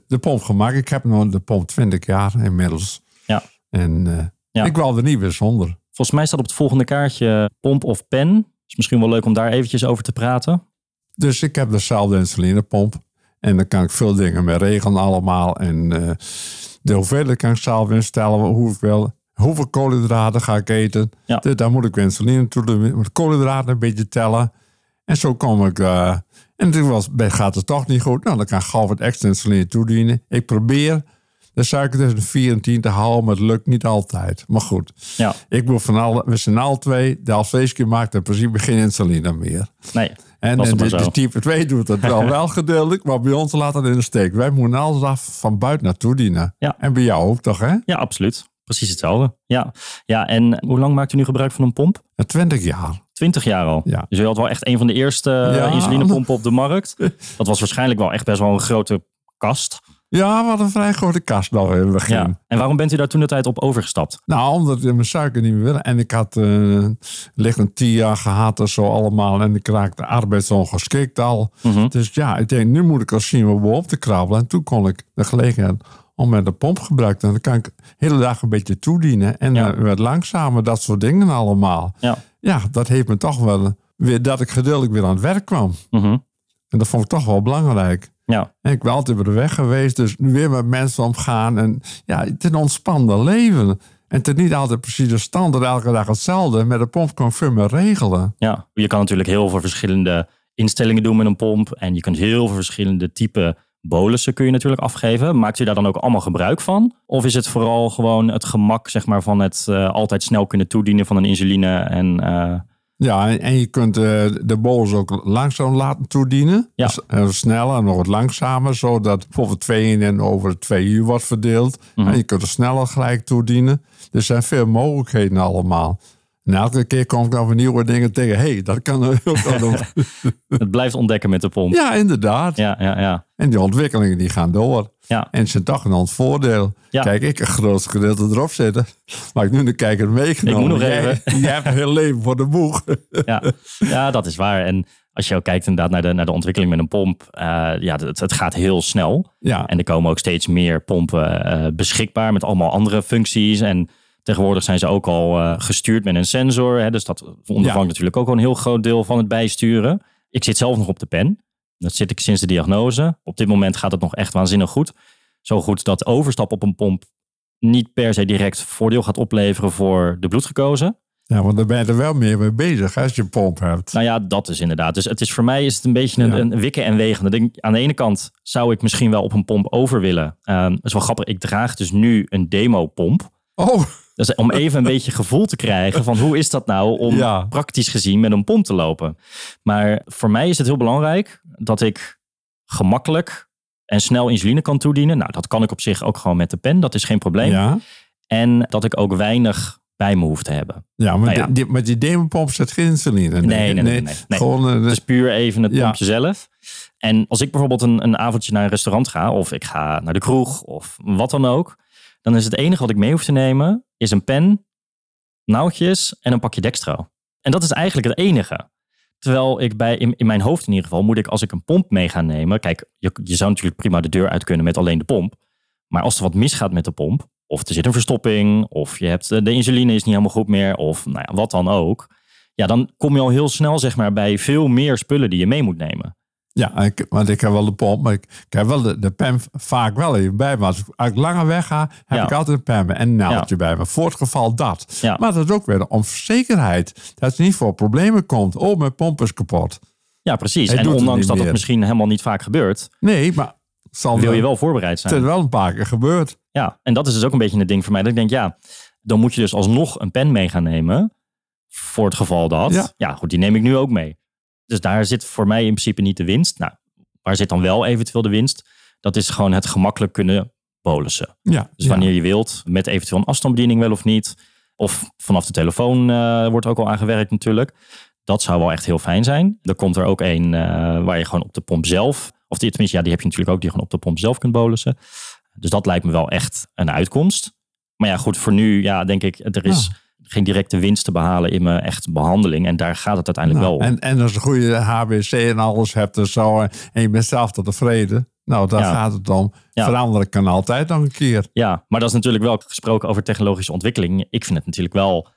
de pomp gemaakt. Ik heb nu de pomp 20 jaar inmiddels. Ja. En eh, Ja. ik wil er niet weer zonder. Volgens mij staat op het volgende kaartje pomp of pen. Is misschien wel leuk om daar eventjes over te praten. Dus ik heb dezelfde insulinepomp. En dan kan ik veel dingen mee regelen allemaal. En eh, de hoeveelheid kan ik zelf instellen hoe ik wil. Hoeveel koolhydraten ga ik eten? Ja. Dus daar moet ik insuline toe doen. De koolhydraten een beetje tellen. En zo kom ik... eh, en toen was, gaat het toch niet goed. Nou, dan kan ik gauw wat extra insuline toedienen. Ik probeer de suiker tussen de 4 en 10 te houden. Maar het lukt niet altijd. Maar goed. Ja, Ik wil van alle, we zijn al twee. De Alfeesje maakt in principe geen insuline meer. nee. En, het de, type 2 doet het wel, wel gedeeltelijk, maar bij ons laat het in de steek. Wij moeten alles af van buiten naartoe dienen. Ja. En bij jou ook toch, hè? Ja, absoluut. Precies hetzelfde. Ja. ja, en hoe lang maakt u nu gebruik van een pomp? Na 20 jaar. 20 jaar al. Ja. Dus u had wel echt een van de eerste Ja. insulinepompen op de markt. Dat was waarschijnlijk wel echt best wel een grote kast. Ja, wat een vrij grote kast nog in het begin. Ja. En waarom bent u daar toen de tijd op overgestapt? Nou, omdat ik mijn suiker niet meer wilde. En ik had eh licht een 10 jaar gehad of zo allemaal. En ik raakte arbeidsongeschikt al. Mhm. Dus ja, ik denk, nu moet ik al zien om bovenop te krabbelen. En toen kon ik de gelegenheid om met de pomp gebruikt. En dan kan ik de hele dag een beetje toedienen. En Ja. eh, wat langzamer, dat soort dingen allemaal. Ja. ja, dat heeft me toch wel weer dat ik gedeeltelijk weer aan het werk kwam. Mhm. En dat vond ik toch wel belangrijk. Ja. En ik ben altijd op de weg geweest, dus nu weer met mensen omgaan. En ja, het is een ontspannen leven. En het is niet altijd precies de standaard elke dag hetzelfde. Met een pomp kan ik veel meer regelen. Ja, je kan natuurlijk heel veel verschillende instellingen doen met een pomp. En je kunt heel veel verschillende type bolussen kun je natuurlijk afgeven. Maakt u daar dan ook allemaal gebruik van? Of is het vooral gewoon het gemak zeg maar, van het eh, altijd snel kunnen toedienen van een insuline? En, eh, Ja, en, en je kunt eh, de bolus ook langzaam laten toedienen. Ja. Eh, sneller en nog wat langzamer, zodat bijvoorbeeld twee in over twee uur wordt verdeeld. Mhm. En je kunt er sneller gelijk toedienen. Er zijn veel mogelijkheden allemaal. En elke keer kom ik dan weer nieuwe dingen tegen. Hé, hey, dat kan ook doen. het blijft ontdekken met de pomp. Ja, inderdaad. Ja, ja, ja. En die ontwikkelingen die gaan door. ja. En zijn toch een ons voordeel. Ja. Kijk, ik heb het grootste gedeelte erop zitten. Maar ik nu de kijker meegenomen. Ik moet nog jij, even. jij hebt een heel leven voor de boeg. ja. ja, dat is waar. En als je ook kijkt inderdaad naar de, naar de ontwikkeling met een pomp, eh, ja, het, het gaat heel snel. Ja, En er komen ook steeds meer pompen eh, beschikbaar met allemaal andere functies. En tegenwoordig zijn ze ook al eh, gestuurd met een sensor. Hè, dus dat ondervangt Ja. natuurlijk ook wel een heel groot deel van het bijsturen. Ik zit zelf nog op de pen. Dat zit ik sinds de diagnose. Op dit moment gaat het nog echt waanzinnig goed. Zo goed dat overstap op een pomp niet per se direct voordeel gaat opleveren voor de bloedgekozen. ja, want dan ben je er wel meer mee bezig als je een pomp hebt. Nou ja, dat is inderdaad. Dus het is voor mij is het een beetje een, Ja. een wikken en wegen. Denk aan de ene kant zou ik misschien wel op een pomp over willen. Ehm, dat is wel grappig. Ik draag dus nu een demo-pomp. Oh, Dus om even een beetje gevoel te krijgen van hoe is dat nou om Ja. praktisch gezien met een pomp te lopen. Maar voor mij is het heel belangrijk dat ik gemakkelijk en snel insuline kan toedienen. Nou, dat kan ik op zich ook gewoon met de pen. Dat is geen probleem. ja. En dat ik ook weinig bij me hoef te hebben. Ja, maar Nou ja. Die, met die demopomp zit geen insuline. Nee, nee, nee, nee, nee. Nee. Gewoon, eh, Het is puur even het Ja. pompje zelf. En als ik bijvoorbeeld een, een avondje naar een restaurant ga, of ik ga naar de kroeg, of wat dan ook, dan is het enige wat ik mee hoef te nemen, is een pen, nauwtjes en een pakje dextro. En dat is eigenlijk het enige. Terwijl ik bij, in, in mijn hoofd in ieder geval, moet ik als ik een pomp mee ga nemen. Kijk, je, je zou natuurlijk prima de deur uit kunnen met alleen de pomp. Maar als er wat misgaat met de pomp, of er zit een verstopping, of je hebt eh, de insuline is niet helemaal goed meer, of nou ja, wat dan ook. Ja, dan kom je al heel snel zeg maar, bij veel meer spullen die je mee moet nemen. Ja, ik, want ik heb wel de pomp, maar ik, ik heb wel de, de pen vaak wel even bij me. Als ik, als ik langer weg ga, heb Ja. ik altijd een pen en een naaldje bij me. Voor het geval dat. Ja. Maar dat is ook weer om zekerheid. Dat het niet voor problemen komt. Oh, mijn pomp is kapot. Ja, precies. Hij en ondanks dat het misschien helemaal niet vaak gebeurt, Nee, maar zal wil je wel voorbereid Het is zijn. wel een paar keer gebeurd. Ja, en dat is dus ook een beetje het ding voor mij. Dat ik denk, ja, dan moet je dus alsnog een pen mee gaan nemen. Voor het geval dat. Ja. Ja. goed, die neem ik nu ook mee. Dus daar zit voor mij in principe niet de winst. Nou, waar zit dan wel eventueel de winst? Dat is gewoon het gemakkelijk kunnen bolussen. Ja, Dus ja. wanneer je wilt, met eventueel een afstandsbediening wel of niet. Of vanaf de telefoon eh, wordt ook al aan gewerkt natuurlijk. Dat zou wel echt heel fijn zijn. Er komt er ook een eh, waar je gewoon op de pomp zelf, of die, tenminste, ja, die heb je natuurlijk ook, die je gewoon op de pomp zelf kunt bolussen. Dus dat lijkt me wel echt een uitkomst. Maar ja, goed, voor nu, ja, denk ik, er is geen directe winst te behalen in mijn echte behandeling. En daar gaat het uiteindelijk Nou, wel om. en, en als je een goede HBC en alles hebt en zo. En je bent zelf tot tevreden. Nou, daar Ja. gaat het om. Ja. Veranderen kan altijd nog een keer. Ja, maar dat is natuurlijk wel gesproken over technologische ontwikkeling. Ik vind het natuurlijk wel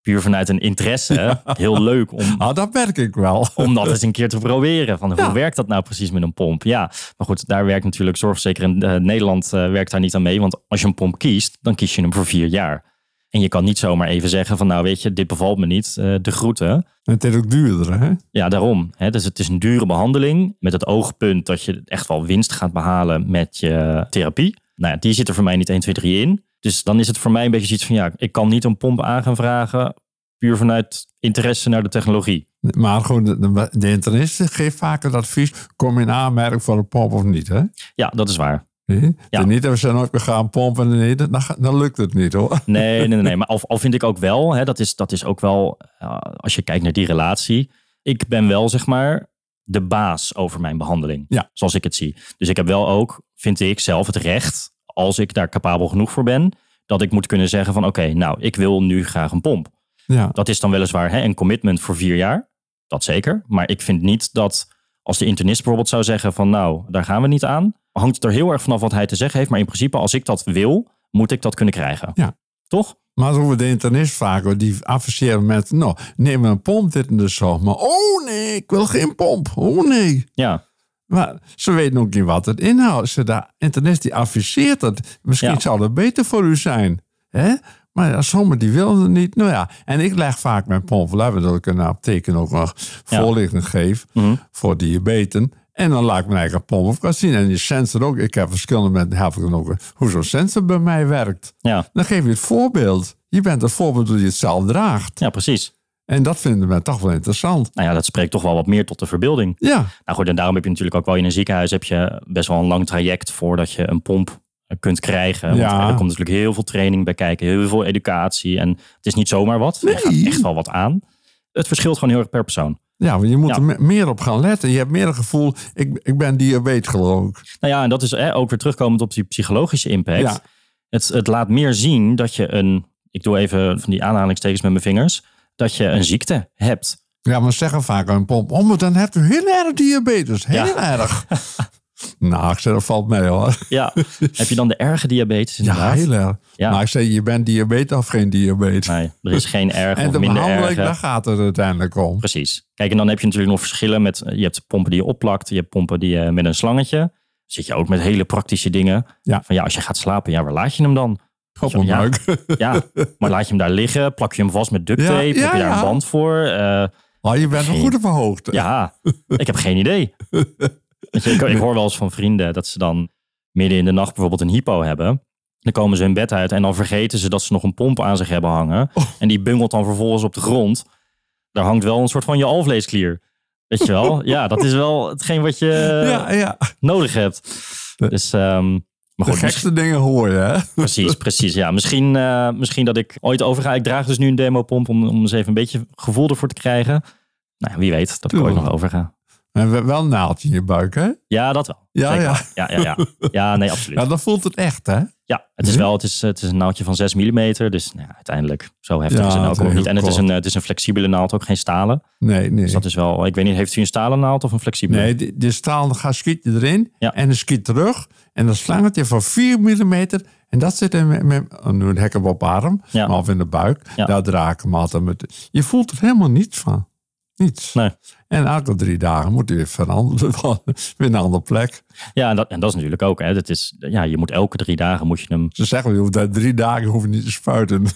puur vanuit een interesse heel leuk om, Ah, dat merk ik wel. om dat eens een keer te proberen. Van. Hoe werkt dat nou precies met een pomp? Ja, maar goed, daar werkt natuurlijk zorgverzekering in eh, Nederland eh, werkt daar niet aan mee. Want als je een pomp kiest, dan kies je hem voor vier jaar. En je kan niet zomaar even zeggen van nou weet je, dit bevalt me niet, eh, de groeten. En het is ook duurder, hè? Ja, daarom. Hè? Dus het is een dure behandeling met het oogpunt dat je echt wel winst gaat behalen met je therapie. Nou ja, die zit er voor mij niet 1, 2, 3 in. Dus dan is het voor mij een beetje zoiets van ja, ik kan niet een pomp aan gaan vragen puur vanuit interesse naar de technologie. Maar gewoon, de, de, de internist geeft vaak het advies. Kom in aanmerking voor een pomp of niet, hè? Ja, dat is waar. Ja. En niet dat we zijn nooit meer gaan pompen. Nee, dan, dan lukt het niet, hoor. Nee, nee, nee. nee. Maar al, al vind ik ook wel, hè, dat, is, dat is ook wel, eh, als je kijkt naar die relatie. Ik ben wel, zeg maar, de baas over mijn behandeling. Ja. Zoals ik het zie. Dus ik heb wel ook, vind ik zelf, het recht, als ik daar capabel genoeg voor ben, dat ik moet kunnen zeggen van oké, nou, ik wil nu graag een pomp. Ja. Dat is dan weliswaar hè, een commitment voor vier jaar. Dat zeker. Maar ik vind niet dat als de internist bijvoorbeeld zou zeggen van nou, daar gaan we niet aan. Hangt het er heel erg vanaf wat hij te zeggen heeft. Maar in principe, als ik dat wil, moet ik dat kunnen krijgen. Ja. Toch? Maar zo we de internist hoor, die adviseren met... Nou, neem een pomp, dit en dus zo. Maar oh nee, ik wil geen pomp. Oh nee. Ja. Maar ze weten ook niet wat het inhoudt. Ze de internist die adviseert het. Misschien Ja. zou dat beter voor u zijn. Hè? Maar ja, sommigen die willen het niet. Nou ja, en ik leg vaak mijn pomp hebben dat ik een apteken ook nog Ja. voorlichting geef Mhm. voor diabetes. En dan laat ik mijn eigen pomp op gaan zien. En die sensor ook. Ik heb verschillende met help ik dan ook hoe zo'n sensor bij mij werkt. Ja. Dan geef je het voorbeeld. Je bent het voorbeeld hoe je het zelf draagt. ja, precies. En dat vinden we toch wel interessant. Nou ja, dat spreekt toch wel wat meer tot de verbeelding. Ja, Nou goed, en daarom heb je natuurlijk ook wel in een ziekenhuis heb je best wel een lang traject voordat je een pomp eh, kunt krijgen. Want Ja. er komt natuurlijk heel veel training bij kijken, heel veel educatie. En het is niet zomaar wat. Er gaat echt wel wat aan. Het verschilt gewoon heel erg per persoon. Ja want je moet Ja. er me- meer op gaan letten. Je hebt meer een gevoel, ik, ik ben diabetes geloof ik. Nou ja, en dat is hè, ook weer terugkomend op die psychologische impact. Ja. Het, het laat meer zien dat je een, ik doe even van die aanhalingstekens met mijn vingers, dat je een ziekte hebt. Ja, maar zeggen vaak een pomp, oh, maar dan hebt u heel erg diabetes. Heel Ja. erg. nou, ik zeg, dat valt mee hoor. Ja, heb je dan de erge diabetes Ja, inderdaad? heel erg. Ja. Maar ik zeg, je bent diabetes of geen diabetes? Nee, er is geen erge en of de minder behandeling, erge. daar gaat het uiteindelijk om. Precies. Kijk, en dan heb je natuurlijk nog verschillen met, je hebt pompen die je opplakt, je hebt pompen die je met een slangetje. Zit je ook met hele praktische dingen. Ja. Van ja, als je gaat slapen, ja, waar laat je hem dan? Op mijn Ja. Ja, maar laat je hem daar liggen? Plak je hem vast met duct tape? ja, heb je daar een band voor? Eh, Maar je bent een goede verhoogde. Ja, ik heb geen idee. Weet je, ik, ik hoor wel eens van vrienden dat ze dan midden in de nacht bijvoorbeeld een hypo hebben. Dan komen ze hun bed uit en dan vergeten ze dat ze nog een pomp aan zich hebben hangen. Oh. En die bungelt dan vervolgens op de grond. Daar hangt wel een soort van je alvleesklier. Weet je wel? Ja, dat is wel hetgeen wat je ja, ja. nodig hebt. Dus, ehm, maar De gekste dingen hoor je, hè? Precies, precies. Ja, misschien, eh, misschien dat ik ooit overga. Ik draag dus nu een demopomp om, om eens even een beetje gevoel ervoor te krijgen. Nou, wie weet dat ik ooit nog overga. En we- wel een naaldje in je buik, hè? Ja, dat wel. Ja, Zeker ja. ja, ja, ja. Ja, nee, absoluut. Ja, dan voelt het echt, hè? Ja, het is Mhm. wel, het is, het is een naaldje van 6 mm. Dus nou ja, uiteindelijk, zo heftig Ja, is het nou ook niet. En het is, een, het is een flexibele naald, ook geen stalen. Nee, nee. Dus dat is wel, ik weet niet, heeft u een stalen naald of een flexibele? Nee, de, de staal gaat schiet je erin Ja. en dan schiet terug. En dan slangetje van 4 mm. En dat zit in mijn, oh, nu ik hem op arm Ja. of in de buik. Daar draag ik hem altijd met. Je voelt er helemaal niets van. Niets. Nee. En elke drie dagen moet hij weer veranderen. weer een andere plek. Ja, en dat, en dat is natuurlijk ook. Hè. Dat is, ja, je moet elke drie dagen moet je hem. Ze zeggen, je hoeft drie dagen hoef je niet te spuiten.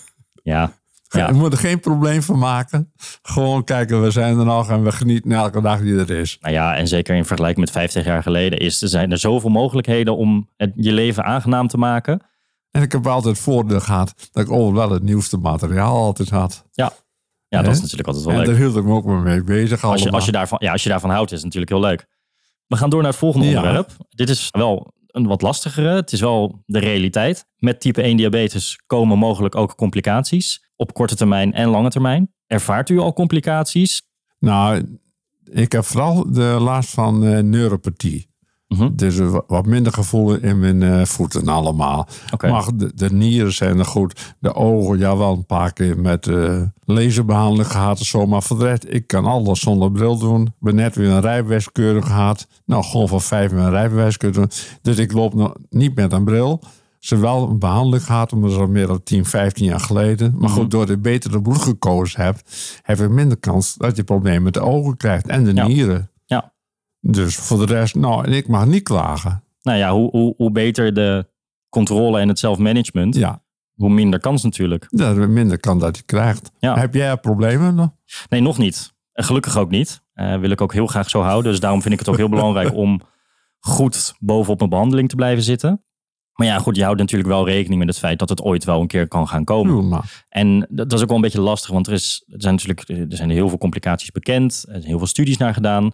Ja, ja. Je moet er geen probleem van maken. Gewoon kijken, we zijn er nog en we genieten elke dag die er is. Nou ja, en zeker in vergelijking met 50 jaar geleden is, er zijn er zoveel mogelijkheden om het, je leven aangenaam te maken. En ik heb altijd het voordeel gehad dat ik overal het nieuwste materiaal altijd had. Ja, ja dat is natuurlijk altijd wel En leuk. daar hield ik me ook mee bezig Als je, als, je daarvan, ja, als je daarvan houdt, is het natuurlijk heel leuk. We gaan door naar het volgende Ja. onderwerp. Dit is wel een wat lastigere. Het is wel de realiteit. Met type 1 diabetes komen mogelijk ook complicaties. Op korte termijn en lange termijn. Ervaart u al complicaties? Nou, ik heb vooral de last van eh, neuropathie. Mhm. Dus eh, wa- wat minder gevoel in mijn eh, voeten allemaal. Maar de, de nieren zijn er goed. De ogen, ja, wel een paar keer met eh laserbehandeling gehad. en Zo, maar voor de rest, ik kan alles zonder bril doen. Ik ben net weer een rijbewijskeuring gehad. Nou, gewoon van vijf een rijbewijs kunnen doen. Dus ik loop nog niet met een bril. Ze wel een behandeling gehad, maar dat is al meer dan 10, 15 jaar geleden. Maar goed, door de betere bloed gekozen hebt, heb je minder kans dat je problemen met de ogen krijgt en de Ja. nieren. Ja. Dus voor de rest, nou, en ik mag niet klagen. Nou ja, hoe, hoe, hoe beter de controle en het zelfmanagement, Ja, hoe minder kans natuurlijk. er minder kan dat je krijgt. Ja. Heb jij problemen? Nee, nog niet. En gelukkig ook niet. Eh, wil ik ook heel graag zo houden. Dus daarom vind ik het ook heel belangrijk om goed bovenop mijn behandeling te blijven zitten. Maar ja, goed, je houdt natuurlijk wel rekening met het feit dat het ooit wel een keer kan gaan komen. En dat dat is ook wel een beetje lastig, want er, is, er zijn natuurlijk er zijn heel veel complicaties bekend. Er zijn heel veel studies naar gedaan.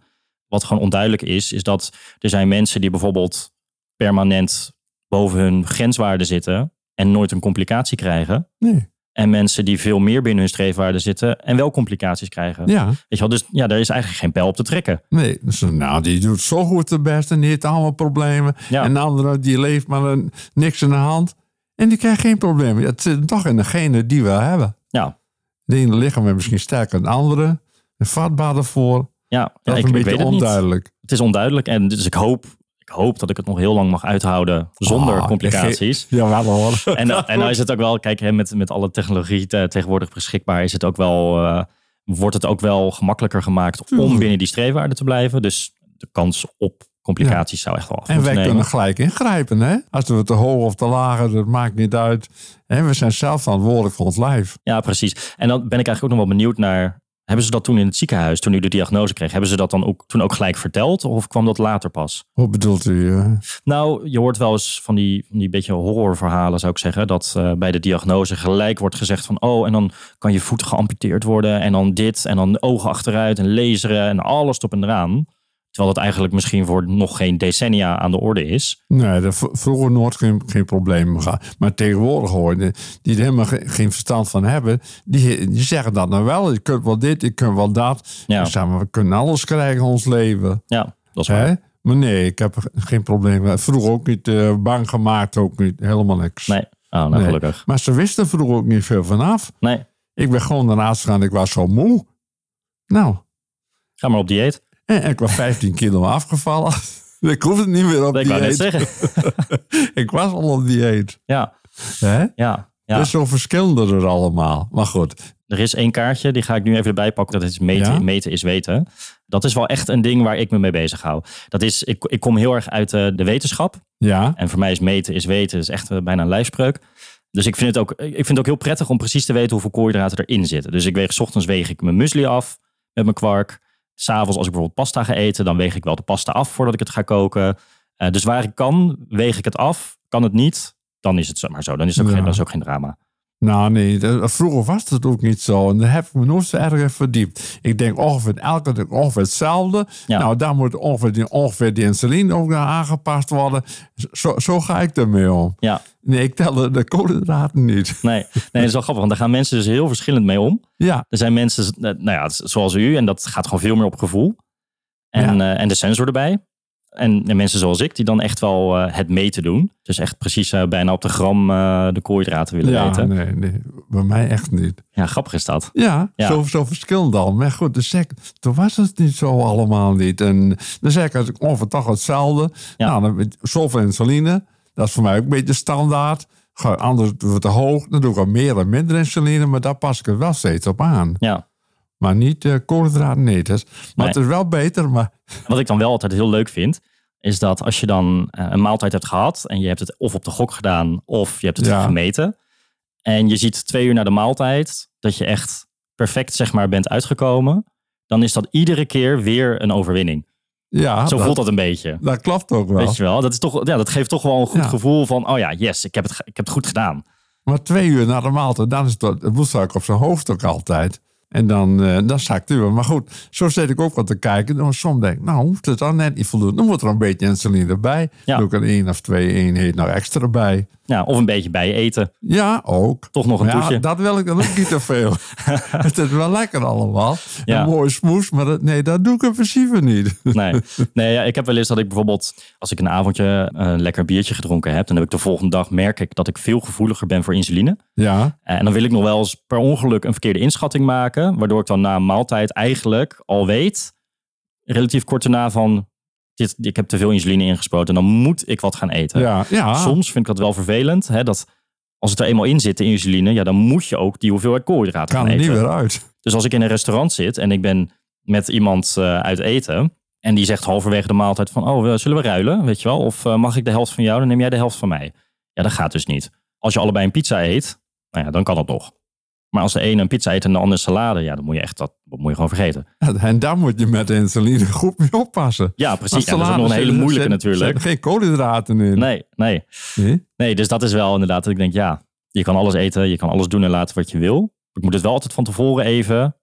Wat gewoon onduidelijk is, is dat er zijn mensen die bijvoorbeeld permanent boven hun grenswaarde zitten en nooit een complicatie krijgen. Nee. En mensen die veel meer binnen hun streefwaarde zitten en wel complicaties krijgen. Ja, Weet je wel, dus ja, daar is eigenlijk geen pijl op te trekken. nee. Dus, nou, die doet zo goed de best en die heeft allemaal problemen. Ja. En de andere, die leeft maar een, niks in de hand. En die krijgt geen problemen. Het zit toch in degene die we hebben. Ja, De ene lichaam is misschien sterker dan de andere. Een vatbaar ervoor. Ja, Dat ik, een ik beetje weet het niet. onduidelijk. Het is onduidelijk en dus ik hoop, ik hoop dat ik het nog heel lang mag uithouden zonder Ah, complicaties. Ja, wel hoor. En, en nou is het ook wel, kijk, hè, met, met alle technologie te- tegenwoordig beschikbaar, is het ook wel, eh, wordt het ook wel gemakkelijker gemaakt om Tuurlijk. binnen die streefwaarde te blijven. Dus de kans op complicaties zou echt wel af En wij nemen. kunnen gelijk ingrijpen. Hè? Als we te hoog of te laag, dat maakt niet uit. En we zijn zelf verantwoordelijk voor ons lijf. Ja, precies. En dan ben ik eigenlijk ook nog wel benieuwd naar, hebben ze dat toen in het ziekenhuis, toen u de diagnose kreeg, hebben ze dat dan ook toen ook gelijk verteld of kwam dat later pas? Hoe bedoelt u? eh? Nou, je hoort wel eens van die, van die beetje horrorverhalen, zou ik zeggen. Dat eh, bij de diagnose gelijk wordt gezegd van... oh, en dan kan je voet geamputeerd worden... en dan dit, en dan ogen achteruit en laseren... en alles op en eraan. Terwijl dat eigenlijk misschien voor nog geen decennia aan de orde is. Nee, dat vroeger nooit geen, geen probleem gehad. Maar tegenwoordig hoor, die, er helemaal ge- geen verstand van hebben, die, die zeggen dat nou wel. Je kunt wel dit, je kunt wel dat. Ja. We kunnen alles krijgen in ons leven. Ja, dat is waar. Hè? Maar nee, ik heb geen probleem. Vroeger ook niet uh, bang gemaakt, ook niet. Helemaal niks. Nee, oh, nou Nee. gelukkig. Maar ze wisten vroeger ook niet veel vanaf. Nee, Ik ben gewoon daarnaast gegaan, ik was zo moe. Nou, ga maar op dieet. En ik was 15 kilo afgevallen. Ik hoefde niet meer op Ik net dieet. zeggen. ik was al op dieet. Ja, Hè? ja, ja. Dus zo verschillende er allemaal. Maar goed, Er is één kaartje, die ga ik nu even erbij pakken. Dat is meten, Ja? meten is weten. Dat is wel echt een ding waar ik me mee bezig hou. Dat is, ik, ik kom heel erg uit eh, de wetenschap. ja. En voor mij is meten is weten, is echt eh, bijna een lijfspreuk. Dus ik vind, het ook, ik vind het ook heel prettig om precies te weten hoeveel koolhydraten erin zitten. Dus ik weeg, 's ochtends weeg ik mijn muesli af met mijn kwark. S'avonds als ik bijvoorbeeld pasta ga eten, dan weeg ik wel de pasta af voordat ik het ga koken. Eh, dus waar ik kan, weeg ik het af. Kan het niet, dan is het zo maar zo. Dan is het ook, Ja. geen, dat is ook geen drama. Nou nee, dat- vroeger was het ook niet zo. En daar heb ik me nooit zo erg in verdiept. Ik denk ongeveer elke dag ongeveer hetzelfde. Ja. Nou, daar moet ongeveer, die, ongeveer die insuline ook naar aangepast worden. Zo, zo ga ik ermee om. Ja, Nee, ik tel de, de koolhydraten niet. nee, nee, dat is wel grappig, want daar gaan mensen dus heel verschillend mee om. Ja, Er zijn mensen, eh, nou ja, zoals u, en dat gaat gewoon veel meer op gevoel. En, eh, en de sensor erbij. En, en mensen zoals ik, die dan echt wel eh, het meten doen. Dus echt precies eh, bijna op de gram eh, de koolhydraten willen ja weten. nee, nee, bij mij echt niet. Ja, grappig is dat. Ja, Ja. Zo, zo verschillend al. Maar goed, dus toen was het niet zo allemaal niet. En dan zeg ik, als ik ongeveer toch hetzelfde. Ja. Nou, dan zoveel insuline. Dat is voor mij ook een beetje standaard. Anders wordt het te hoog. Dan doe ik al meer en minder insuline. Maar daar pas ik er wel steeds op aan. Ja. Maar niet uh, koolhydraten, nee. Dus, maar Nee. het is wel beter. Maar Wat ik dan wel altijd heel leuk vind, is dat als je dan eh, een maaltijd hebt gehad en je hebt het of op de gok gedaan of je hebt het Ja. gemeten. En je ziet twee uur na de maaltijd dat je echt perfect zeg maar bent uitgekomen. Dan is dat iedere keer weer een overwinning. ja, Zo dat, voelt dat een beetje. dat klopt ook wel. Weet je wel, dat, is toch, ja, dat geeft toch wel een goed Ja. gevoel van, oh ja, yes, ik heb, het, ik heb het goed gedaan. Maar twee uur na de maaltijd, dan is het, het bloedsuiker op zijn hoofd ook altijd. En dan, eh dan het weer. Maar goed, zo zit ik ook wat te kijken. Dan soms denk ik, nou hoeft het dan net niet voldoende. Dan moet er een beetje insuline erbij. Ja. Doe ik er één of twee eenheden nog extra bij. Ja, of een beetje bij eten. Ja, ook. Toch nog een ja, toetje. dat wil ik dan ook niet te veel. het is wel lekker allemaal. Ja. Een mooie smoes, maar dat, nee, dat doe ik in principe niet. Nee, nee ja, ik heb wel eens dat ik bijvoorbeeld, als ik een avondje een lekker biertje gedronken heb, dan heb ik de volgende dag merk ik dat ik veel gevoeliger ben voor insuline. Ja, En dan wil ik nog wel eens per ongeluk een verkeerde inschatting maken, waardoor ik dan na een maaltijd eigenlijk al weet, relatief kort daarna van, dit, ik heb te veel insuline ingespoten, dan moet ik wat gaan eten. ja, ja. Soms vind ik dat wel vervelend, hè, dat als het er eenmaal in zit, de insuline, ja, dan moet je ook die hoeveelheid koolhydraten kan gaan er niet eten. weer uit. Dus als ik in een restaurant zit en ik ben met iemand eh, uit eten. En die zegt halverwege de maaltijd van, oh, zullen we ruilen, weet je wel? Of eh, mag ik de helft van jou, dan neem jij de helft van mij. Ja, dat gaat dus niet. Als je allebei een pizza eet, nou ja, dan kan dat nog. Maar als de ene een pizza eet en de ander een salade, ja, dan moet je echt dat, dat moet je gewoon vergeten. En daar moet je met de insuline goed mee oppassen. Ja, precies. Ja, dat is ook nog een hele moeilijke natuurlijk. zitten geen koolhydraten in. Nee, nee. Nee? Nee, dus dat is wel inderdaad dat ik denk, ja, je kan alles eten, je kan alles doen en laten wat je wil. Ik moet het wel altijd van tevoren even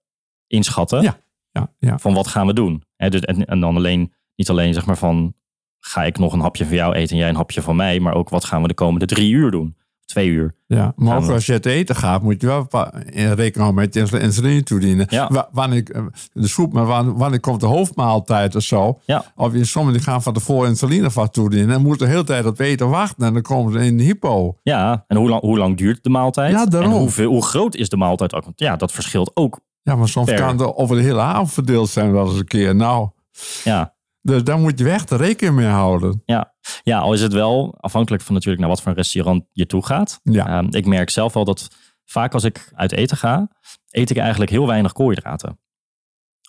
inschatten. Ja. Ja, ja. van wat gaan we doen. Dus, en, en dan alleen, niet alleen zeg maar van, ga ik nog een hapje van jou eten en jij een hapje van mij, maar ook wat gaan we de komende drie uur doen? Twee uur. Ja, maar ook als je te eten gaat, moet je wel in rekening houden met insuline toedienen. Ja. Wa- Wanneer, eh, de soep, maar wanneer, komt de hoofdmaaltijd of zo? Ja. Of je, sommigen die gaan van tevoren insuline van toedienen en moeten de hele tijd op eten wachten en dan komen ze in de hypo. Ja, en hoe lang, hoe lang duurt de maaltijd? Ja, daarom. En hoeveel, hoe groot is de maaltijd ook? Want ja, dat verschilt ook. Ja, maar soms kan het over de hele avond verdeeld zijn wel eens een keer. Nou, Ja, dus daar moet je echt rekening mee houden. ja. ja, al is het wel afhankelijk van natuurlijk naar wat voor een restaurant je toe gaat. Ja. Ehm, ik merk zelf wel dat vaak als ik uit eten ga, eet ik eigenlijk heel weinig koolhydraten.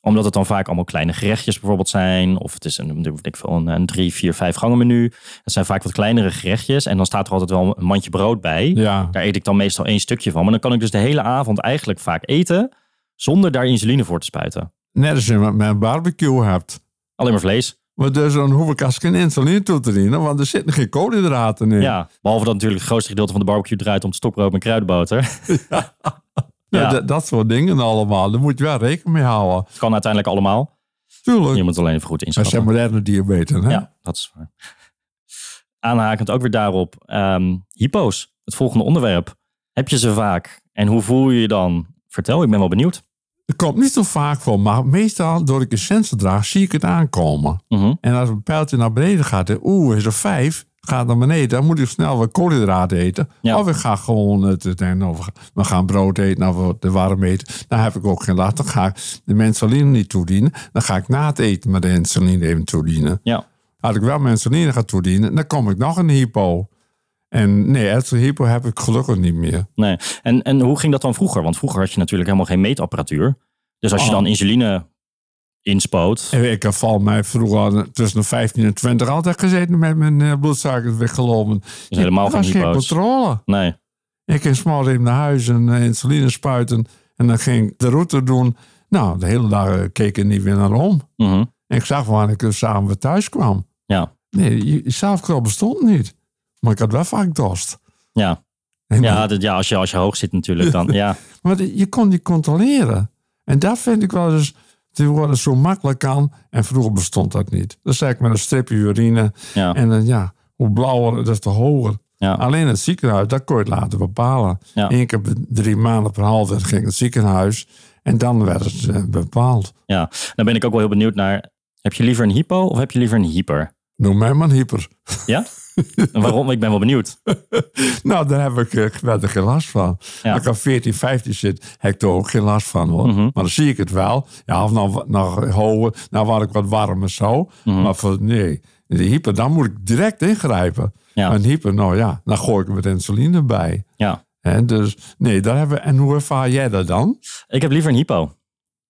Omdat het dan vaak allemaal kleine gerechtjes bijvoorbeeld zijn. Of het is een, ik veel, een, een drie, vier, vijf gangen menu. Het zijn vaak wat kleinere gerechtjes. En dan staat er altijd wel een mandje brood bij. Ja, Daar eet ik dan meestal één stukje van. Maar dan kan ik dus de hele avond eigenlijk vaak eten. Zonder daar insuline voor te spuiten. net als je met mijn barbecue hebt. Alleen maar vlees. Maar dus dan hoef ik als geen insuline toe te dienen, want er zitten geen koolhydraten in. Ja. Behalve dat natuurlijk het grootste gedeelte van de barbecue draait om stokbrood met kruidenboter. Ja, Ja. dat- dat soort dingen allemaal. Daar moet je wel rekening mee houden. Het kan uiteindelijk allemaal. Tuurlijk. Je moet alleen even goed Als je inschatten. moderne diabetes, hè? Ja, dat is waar. Aanhakend ook weer daarop. ehm, hypo's, het volgende onderwerp. Heb je ze vaak? En hoe voel je je dan? Vertel, ik ben wel benieuwd. Het komt niet zo vaak voor, maar meestal door ik een sensor draag, zie ik het aankomen. Mhm. En als een pijltje naar beneden gaat, oeh, is er vijf, gaat naar beneden, dan moet ik snel wat koolhydraten eten. Ja. Of ik ga gewoon het, of we gaan brood eten of wat warm eten. Dan heb ik ook geen last. Dan ga ik de insuline niet toedienen. Dan ga ik na het eten met de insuline even toedienen. Ja, Als ik wel mijn insuline ga toedienen, dan kom ik nog in de hypo. En nee, het hypo heb ik gelukkig niet meer. nee. En, en hoe ging dat dan vroeger? Want vroeger had je natuurlijk helemaal geen meetapparatuur. Dus als je Oh. dan insuline inspoot. En Ik heb val mij vroeger tussen de 15 en 20 altijd gezeten met mijn eh, bloedsuikers weggelopen. Dus helemaal Er geen controle. Nee. Ik ging s'morgens even naar huis en eh, insuline spuiten. En dan ging ik de route doen. Nou, de hele dag eh, keek ik niet weer naar om. Mhm. En ik zag wanneer ik dus samen weer thuis kwam. Ja, Nee, je- zelfkrol bestond niet. Maar ik had wel vaak dorst. ja. En Ja, dat, ja als, je, als je hoog zit natuurlijk dan. Ja, Maar je kon die controleren. En dat vind ik wel eens tegenwoordig zo makkelijk kan. En vroeger bestond dat niet. Dan zei ik met een stripje urine. ja, En dan ja, hoe blauwer, des te hoger. ja. Alleen het ziekenhuis, dat kon je het laten bepalen. Ja. Eén keer drie maanden per half ging het ziekenhuis. En dan werd het eh, bepaald. ja. Dan ben ik ook wel heel benieuwd naar. Heb je liever een hypo of heb je liever een hyper? Noem mij maar een hyper. Ja? En waarom? Ik ben wel benieuwd. Nou, daar heb ik eh, er geen last van. Ja. Als ik aan 14, 15 zit, heb ik er ook geen last van hoor. Mhm. Maar dan zie ik het wel. Ja, of nou, nou nou waar ik wat warmer zo. Mhm. Maar voor, nee, de hyper, dan moet ik direct ingrijpen. Ja. Een hyper, nou ja, dan gooi ik er met insuline bij. Ja. Hè, dus nee, daar hebben we. En hoe ervaar jij dat dan? Ik heb liever een hypo.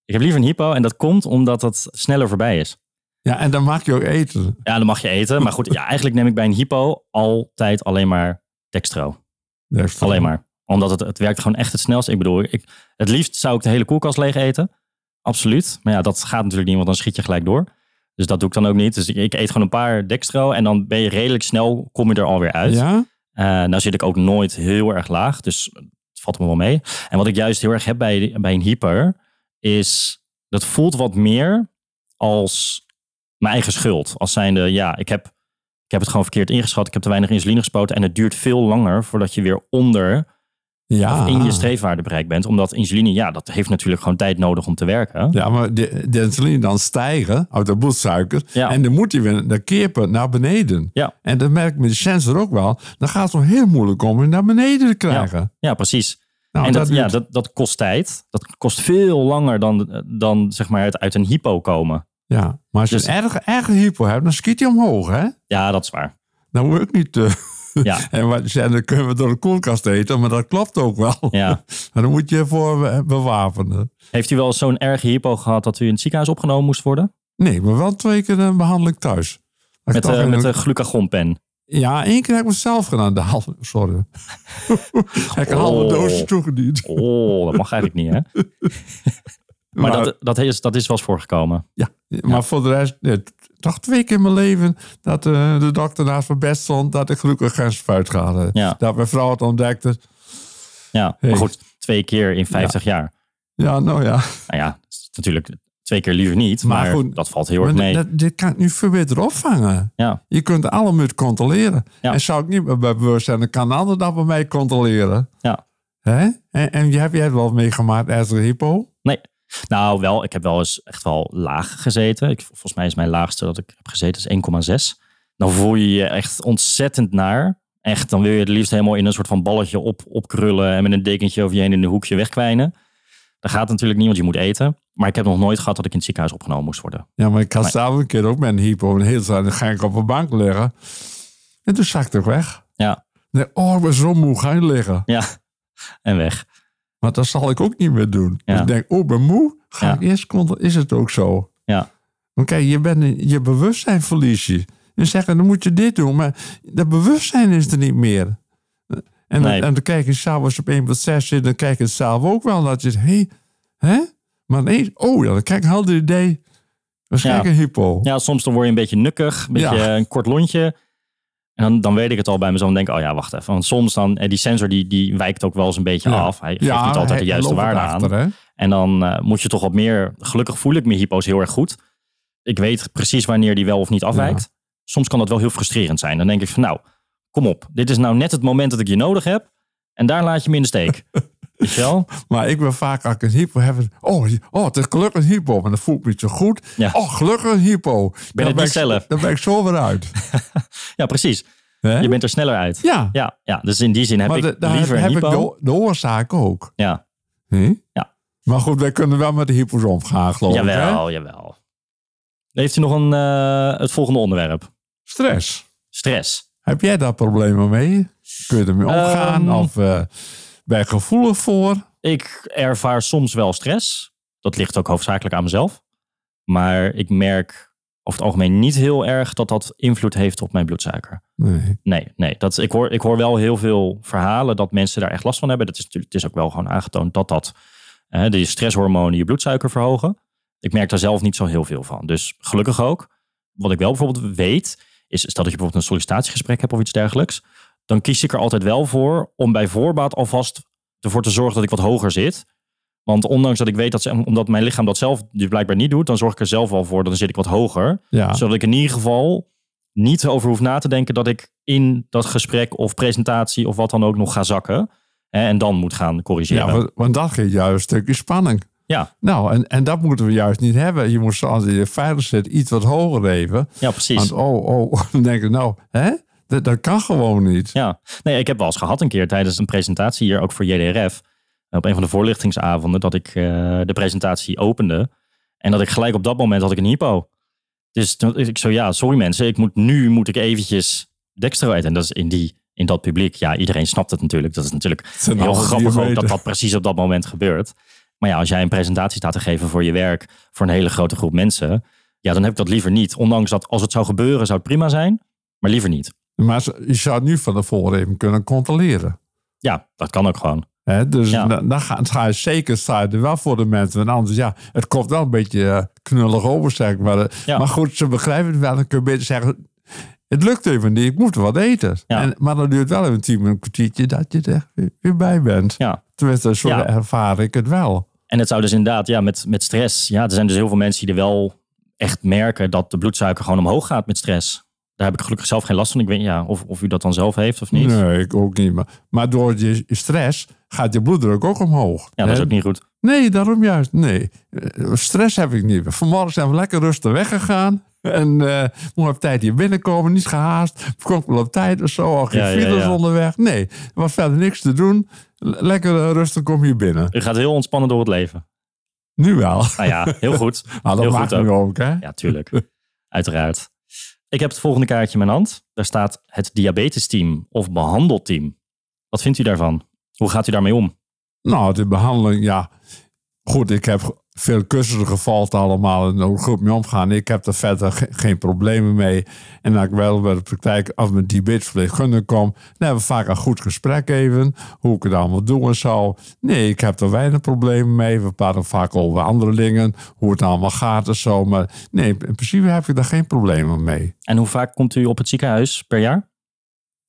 Ik heb liever een hypo en dat komt omdat het sneller voorbij is. Ja, en dan mag je ook eten. Ja, dan mag je eten. Maar goed, ja, eigenlijk neem ik bij een hypo altijd alleen maar dextro. Alleen maar. Omdat het, het werkt gewoon echt het snelst. Ik bedoel, ik, het liefst zou ik de hele koelkast leeg eten. Absoluut. Maar ja, dat gaat natuurlijk niet, want dan schiet je gelijk door. Dus dat doe ik dan ook niet. Dus ik, ik eet gewoon een paar dextro en dan ben je redelijk snel, kom je er alweer uit. Ja? Eh, nou zit ik ook nooit heel erg laag, dus het valt me wel mee. En wat ik juist heel erg heb bij, bij een hyper, is dat voelt wat meer als mijn eigen schuld. Als zijnde, ja, ik heb, ik heb het gewoon verkeerd ingeschat. Ik heb te weinig insuline gespoten. En het duurt veel langer voordat je weer onder Ja. in je streefwaarde bereikt bent. Omdat insuline, ja, dat heeft natuurlijk gewoon tijd nodig om te werken. Ja, maar de, de insuline dan stijgen uit de bloedsuiker. Ja. En dan moet hij weer de keerpunt naar beneden. Ja. En dat merk ik met de sensor ook wel. Dan gaat het nog heel moeilijk om hem naar beneden te krijgen. Ja, precies. Nou, en dat, ja, dat, dat kost tijd. Dat kost veel langer dan, dan zeg maar het uit een hypo komen. Ja. maar als je Dus- een erge, erge hypo hebt, dan schiet hij omhoog, hè? Ja, dat is waar. Dan moet ik niet... eh, Ja, en wat je dan kunnen we door de koelkast eten. Maar dat klopt ook wel. ja. Maar dan moet je voor eh, bewapenen. Heeft u wel zo'n erge hypo gehad dat u in het ziekenhuis opgenomen moest worden? Nee, maar wel twee keer een behandeling thuis. Dat ik Met, eh, met een- glucagonpen. Ja, één keer heb ik het zelf gedaan. De halve, sorry. ik heb een halve Oh. doosje toegediend. Oh, dat mag eigenlijk niet, hè? Maar, dat, dat, is, dat is wel eens voorgekomen. Ja, maar voor de rest, toch twee keer in mijn leven dat eh, de dokter naast mijn bed stond, dat ik gelukkig geen spuit had. Ja. Dat mijn vrouw het ontdekte. Ja, Hey. maar goed, twee keer in 50 jaar. Ja, nou ja. Nou ja, natuurlijk twee keer liever niet. Maar Maar, goed, dat valt heel erg mee. dat- dit kan ik nu veel beter opvangen. Ja, Je kunt alle minuut controleren. Ja. En zou ik niet meer bij bewust zijn, dan kan een ander dat bij mij controleren. ja. Hè? En, en heb jij het wel meegemaakt, ernstige hypo? Nee. Nou, wel, ik heb wel eens echt wel laag gezeten. Ik, volgens mij is mijn laagste dat ik heb gezeten is 1,6. Dan voel je je echt ontzettend naar. Echt, dan wil je het liefst helemaal in een soort van balletje op, opkrullen en met een dekentje over je heen in een hoekje wegkwijnen. Dat gaat natuurlijk niet, want je moet eten. Maar ik heb nog nooit gehad dat ik in het ziekenhuis opgenomen moest worden. Ja, maar ik had zelf een keer ook met een hypo. En heel dan ga ik op een bank liggen. En toen zak ik toch weg. Ja, Nee, oh, ik ben zo moe, ga je liggen. ja. En weg. Maar dat zal ik ook niet meer doen. Ja. Dus ik denk, oh, ben moe. Ga Ja. ik eerst controleren. Is het ook zo? Ja, Want kijk, je, bent je bewustzijn verlies je. Je zegt, dan moet je dit doen. Maar dat bewustzijn is er niet meer. En, Nee. dan, en dan kijk je s'avonds op 1.6 zit, dan kijk je het zelf ook wel. Dat je zegt, hé, hè? Maar nee, oh ja, dan kijk ik een helder idee. Waarschijnlijk Ja. een hypo. ja, soms dan word je een beetje nukkig, een beetje een kort lontje. En dan, dan weet ik het al bij mezelf en denk ik, oh ja, wacht even. Want soms dan, eh, die sensor die, die wijkt ook wel eens een beetje Ja. af. Hij geeft niet altijd de juiste waarde aan. hè? En dan eh, moet je toch wat meer. Gelukkig voel ik mijn hypo's heel erg goed. Ik weet precies wanneer die wel of niet afwijkt. Soms kan dat wel heel frustrerend zijn. Dan denk ik van nou, kom op. Dit is nou net het moment dat ik je nodig heb. En daar laat je me in de steek. Maar ik ben vaak als ik een hypo heb. Oh, oh, het is gelukkig een hypo. Maar dan voel ik me niet zo goed. Ja. Oh, gelukkig een hypo. Dan het niet ik, zelf. Dan ben ik zo weer uit. Ja, precies. Je bent er sneller uit. Ja, Ja, ja. dus in die zin heb maar ik de- liever heb een ik de, de oorzaak ook. Ja, Hm? Ja. Maar goed, wij kunnen wel met de hypo's omgaan, geloof ik. Hè? jawel, jawel. Heeft u nog een, eh, het volgende onderwerp? Stress. Stress. Heb jij daar problemen mee? Kun je ermee omgaan? Ehm. of eh, ben je gevoelig voor? Ik ervaar soms wel stress. Dat ligt ook hoofdzakelijk aan mezelf. Maar ik merk over het algemeen niet heel erg dat dat invloed heeft op mijn bloedsuiker. Nee. Nee, nee. Dat, ik, hoor, ik hoor wel heel veel verhalen dat mensen daar echt last van hebben. Dat is natuurlijk, het is ook wel gewoon aangetoond dat dat eh, de stresshormonen je bloedsuiker verhogen. Ik merk daar zelf niet zo heel veel van. Dus gelukkig ook. Wat ik wel bijvoorbeeld weet, is stel dat je bijvoorbeeld een sollicitatiegesprek hebt of iets dergelijks. Dan kies ik er altijd wel voor om bij voorbaat alvast ervoor te zorgen dat ik wat hoger zit. Want ondanks dat ik weet dat ze, omdat mijn lichaam dat zelf dus blijkbaar niet doet, dan zorg ik er zelf wel voor, dan zit ik wat hoger Ja. zodat ik in ieder geval niet over hoef na te denken dat ik in dat gesprek of presentatie of wat dan ook nog ga zakken. Hè, en dan moet gaan corrigeren. ja, Ja, want, dat geeft juist een stukje spanning. ja, Nou, en, en dat moeten we juist niet hebben. Je moet als je veilig zit iets wat hoger even. precies. Want oh, oh, dan denk ik nou, hè? Dat, dat kan gewoon niet. Ja, nee, ik heb wel eens gehad een keer tijdens een presentatie hier ook voor JDRF. Op een van de voorlichtingsavonden dat ik eh, de presentatie opende. En dat ik gelijk op dat moment had ik een hypo. Dus toen, ik zo, ja, sorry mensen, ik moet, nu moet ik eventjes Dextro eten. En dat is in, die, in dat publiek, ja, iedereen snapt het natuurlijk. Dat is natuurlijk heel grappig ook dat dat precies op dat moment gebeurt. Maar ja, als jij een presentatie staat te geven voor je werk, voor een hele grote groep mensen, ja, dan heb ik dat liever niet. Ondanks dat als het zou gebeuren, zou het prima zijn, maar liever niet. Maar je zou het nu van tevoren even kunnen controleren. Ja, dat kan ook gewoon. Dus Ja. dan, dan ga, ga je zeker sta je er wel voor de mensen. Want anders, ja, het komt wel een beetje eh, knullig over, zeg maar. Ja. Maar goed, ze begrijpen het wel. Dan kun je beter zeggen, het lukt even niet, ik moet wat eten. Ja. En, maar dan duurt wel even tien minuten, een kwartiertje, dat je er weer, weer bij bent. Ja. Tenminste, zo ervaar ik het wel. En het zou dus inderdaad, ja, met, met stress. Ja, er zijn dus heel veel mensen die er wel echt merken dat de bloedsuiker gewoon omhoog gaat met stress. Daar heb ik gelukkig zelf geen last van. Ik weet ja, of, of u dat dan zelf heeft of niet. Nee, ik ook niet. Maar, maar door je stress gaat je bloeddruk ook omhoog. Ja, dat is ook niet goed. Nee, daarom juist. Nee, Eh, stress heb ik niet. Vanmorgen zijn we lekker rustig weggegaan. En eh moet op tijd hier binnenkomen, niet gehaast. Kom wel op tijd of zo, al geen Ja, files ja. onderweg. Nee, er was verder niks te doen. Lekker eh, rustig kom je binnen. U gaat heel ontspannen door het leven. Nu wel. Nou ja, heel goed. Ah, dat Heel maakt goed nu ook, hè? Ja, tuurlijk. Uiteraard. Ik heb het volgende kaartje in mijn hand. Daar staat het diabetesteam of behandelteam. Wat vindt u daarvan? Hoe gaat u daarmee om? Nou, de behandeling, ja. Goed, ik heb veel cursussen gevolgd allemaal en ook goed mee omgaan. Ik heb er verder ge- geen problemen mee. En als ik wel bij de praktijk of met diabetesverpleegkundige kom, dan hebben we vaak een goed gesprek even. Hoe ik het allemaal doe en zo. Nee, ik heb er weinig problemen mee. We praten vaak over andere dingen, hoe het allemaal gaat en zo. Maar nee, in principe heb ik daar geen problemen mee. En hoe vaak komt u op het ziekenhuis per jaar?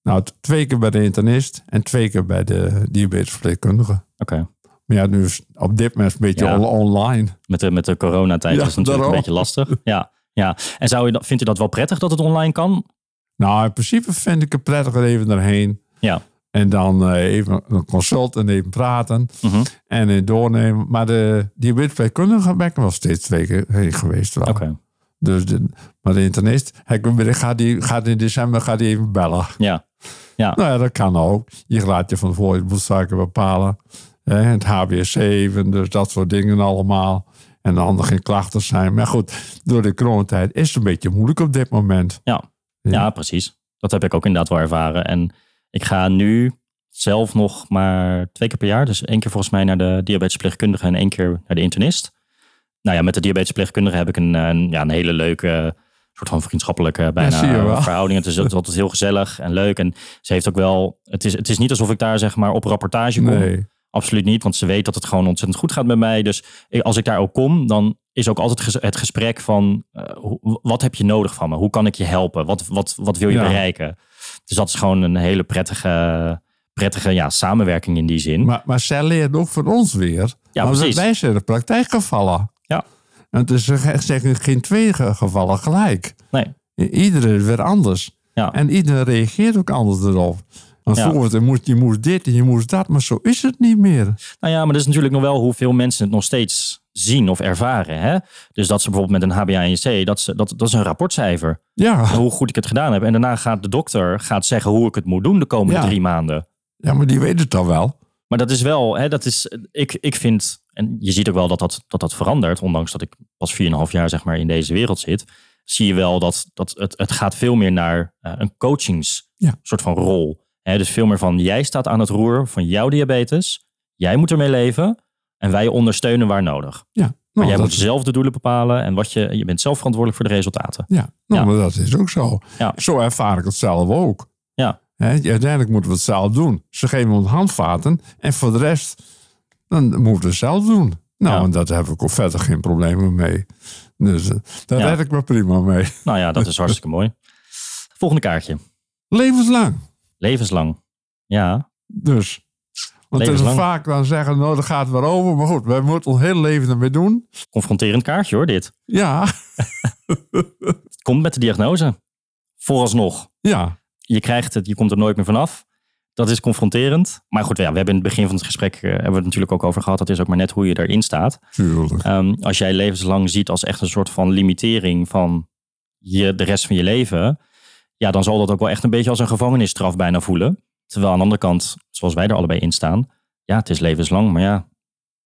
Nou, twee keer bij de internist en twee keer bij de diabetesverpleegkundige. Oké. Maar ja, nu is op dit moment een beetje Ja. on- online. Met de, met de coronatijd Ja, is het natuurlijk daarom. een beetje lastig. Ja, ja. En zou dat- vindt u dat wel prettig dat het online kan? Nou, in principe vind ik het prettiger even erheen. Ja. En dan eh, even een consult en even praten. Mhm. En doornemen. Maar de diabetesverpleegkundige ben ik wel steeds twee keer heen geweest. Wel. Oké. Dus de, maar de internist, ik gaat, die, gaat in december gaat die even bellen. Ja. Nou ja, dat kan ook. Je laat je van tevoren je bloedsuiker bepalen. Het HbA7, dus dat soort dingen allemaal. En dan er geen klachten zijn. Maar goed, door de coronatijd is het een beetje moeilijk op dit moment. Ja. Ja. ja, precies. Dat heb ik ook inderdaad wel ervaren. En ik ga nu zelf nog maar twee keer per jaar. Dus één keer volgens mij naar de diabetesverpleegkundige en één keer naar de internist. Nou ja, met de diabetesverpleegkundige heb ik een, een, ja, een hele leuke soort van vriendschappelijke bijna zie je wel. verhouding. Het is, het is altijd heel gezellig en leuk. En ze heeft ook wel... Het is, het is niet alsof ik daar zeg maar op rapportage kom. Nee. Absoluut niet, want ze weet dat het gewoon ontzettend goed gaat met mij. Dus als ik daar ook kom, dan is ook altijd het gesprek van... eh, wat heb je nodig van me? Hoe kan ik je helpen? Wat, wat, wat wil je Ja. bereiken? Dus dat is gewoon een hele prettige, prettige ja, samenwerking in die zin. Maar, maar zij leert ook van ons weer. Ja, Want precies. Wij zijn de praktijkgevallen. Ja. En het is ge- zeggen geen twee ge- gevallen gelijk. Nee, Iedereen weer anders. ja. En iedereen reageert ook anders erop. Want Ja. vroeger je moest, je moest dit en je moest dat, maar zo is het niet meer. Nou ja, maar dat is natuurlijk nog wel hoeveel mensen het nog steeds zien of ervaren. Hè? Dus dat ze bijvoorbeeld met een HbA1c, dat, ze, dat, dat is een rapportcijfer. Ja, Hoe goed ik het gedaan heb. En daarna gaat de dokter gaat zeggen hoe ik het moet doen de komende Ja. drie maanden. ja maar die weet het dan wel. Maar dat is wel, hè, dat is, ik, ik vind, en je ziet ook wel dat dat, dat, dat verandert, ondanks dat ik pas 4,5 jaar zeg maar in deze wereld zit, zie je wel dat, dat het, het gaat veel meer naar eh, een coachings Ja. soort van rol. Hè, dus veel meer van jij staat aan het roer van jouw diabetes, jij moet ermee leven en wij ondersteunen waar nodig. Ja, Maar nou, jij dat, moet zelf de doelen bepalen en wat je, je bent zelf verantwoordelijk voor de resultaten. ja, nou, Ja. maar dat is ook zo. Ja. Zo ervaar ik het zelf ook. Ja. Uiteindelijk moeten we het zelf doen. Ze geven ons handvaten en voor de rest, dan moeten we het zelf doen. Nou, Ja. en daar heb ik ook verder geen problemen mee. Dus eh, daar Ja. red ik me prima mee. Nou ja, dat is hartstikke mooi. Volgende kaartje. Levenslang. Levenslang. Ja, Dus. Want het is Levenslang. vaak dan zeggen, nou, dat gaat weer over. Maar goed, wij moeten ons hele leven ermee doen. confronterend kaartje hoor dit. Ja, Het komt met de diagnose. Vooralsnog. ja. Je krijgt het, je komt er nooit meer vanaf. Dat is confronterend. Maar goed, ja, we hebben in het begin van het gesprek eh, hebben we het natuurlijk ook over gehad. Dat is ook maar net hoe je erin staat. Tuurlijk. Ehm, als jij levenslang ziet als echt een soort van limitering van je, de rest van je leven. Ja, dan zal dat ook wel echt een beetje als een gevangenisstraf bijna voelen. Terwijl aan de andere kant, zoals wij er allebei in staan. Ja, het is levenslang. Maar ja,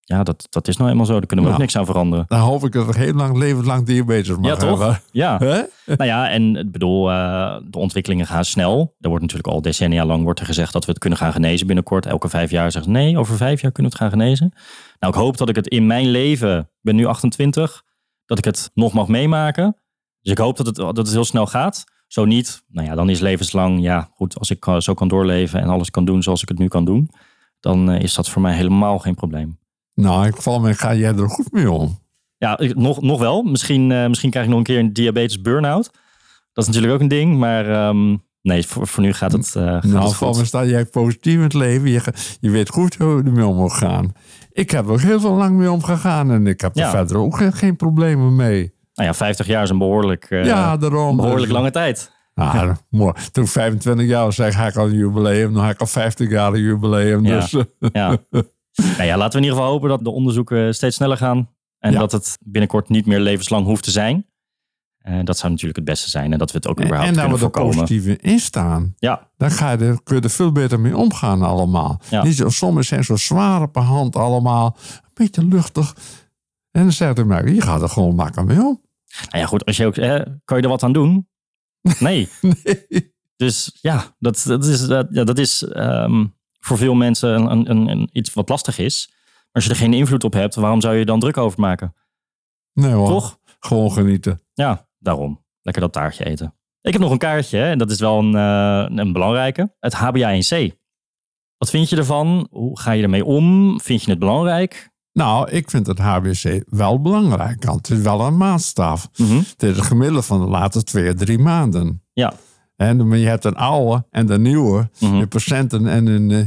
ja dat, dat is nou eenmaal zo. Daar kunnen we ook niks aan veranderen. Dan hoop ik dat ik heel lang levenslang diabetes mag Ja, toch? hebben. Ja. Hè? Nou ja, en ik bedoel, eh, de ontwikkelingen gaan snel. Er wordt natuurlijk al decennia lang wordt er gezegd dat we het kunnen gaan genezen binnenkort. Elke vijf jaar zegt nee, over vijf jaar kunnen we het gaan genezen. Nou, ik hoop dat ik het in mijn leven, ik ben nu 28, dat ik het nog mag meemaken. Dus ik hoop dat het, dat het heel snel gaat. Zo niet, nou ja, dan is levenslang, ja goed, als ik eh, zo kan doorleven en alles kan doen zoals ik het nu kan doen, dan eh, is dat voor mij helemaal geen probleem. Nou, ik val me, ga jij er goed mee om? Ja, ik- nog, nog wel. Misschien, eh, misschien krijg ik nog een keer een diabetes burn-out. Dat is natuurlijk ook een ding. Maar ehm, nee, voor, voor nu gaat het, uh, gaat Nou, het me sta jij positief in het leven. Je, je weet goed hoe je ermee om moet gaan. Ik heb er ook heel veel lang mee omgegaan. En ik heb er Ja. verder ook geen, geen problemen mee. Nou ja, 50 jaar is een behoorlijk, eh, ja, daarom. behoorlijk Dus- lange tijd. Ah, mooi. Toen ik 25 jaar was, zei ik, ga ik al een jubileum. Dan ga ik al 50 jaar een jubileum. Ja. Dus, Ja. nou ja, laten we in ieder geval hopen dat de onderzoeken steeds sneller gaan. En Ja. dat het binnenkort niet meer levenslang hoeft te zijn. Eh, dat zou natuurlijk het beste zijn. En dat we het ook en, überhaupt en dat kunnen we er voorkomen. positief in staan. Ja, Dan ga je er, kun je er veel beter mee omgaan allemaal. Ja. Niet zo, sommigen zijn zo zwaar op de hand allemaal. Een beetje luchtig. En dan zegt hij mij, je gaat er gewoon makkelijk mee om. Nou ja, goed. Als je ook, kan je er wat aan doen? Nee. Nee. Dus ja, dat, dat is, dat, ja, dat is ehm, voor veel mensen een, een, een, iets wat lastig is. Maar als je er geen invloed op hebt, waarom zou je dan druk over maken? Nee hoor, Toch? gewoon genieten. Ja, daarom. Lekker dat taartje eten. Ik heb nog een kaartje, hè, en dat is wel een, eh, een belangrijke. Het HbA1c. Wat vind je ervan? Hoe ga je ermee om? Vind je het belangrijk? Nou, ik vind het HBC wel belangrijk. Want het is wel een maatstaf. Mhm. Het is het gemiddelde van de laatste twee, drie maanden. Ja. En maar je hebt een oude en de nieuwe. In procenten en in, eh,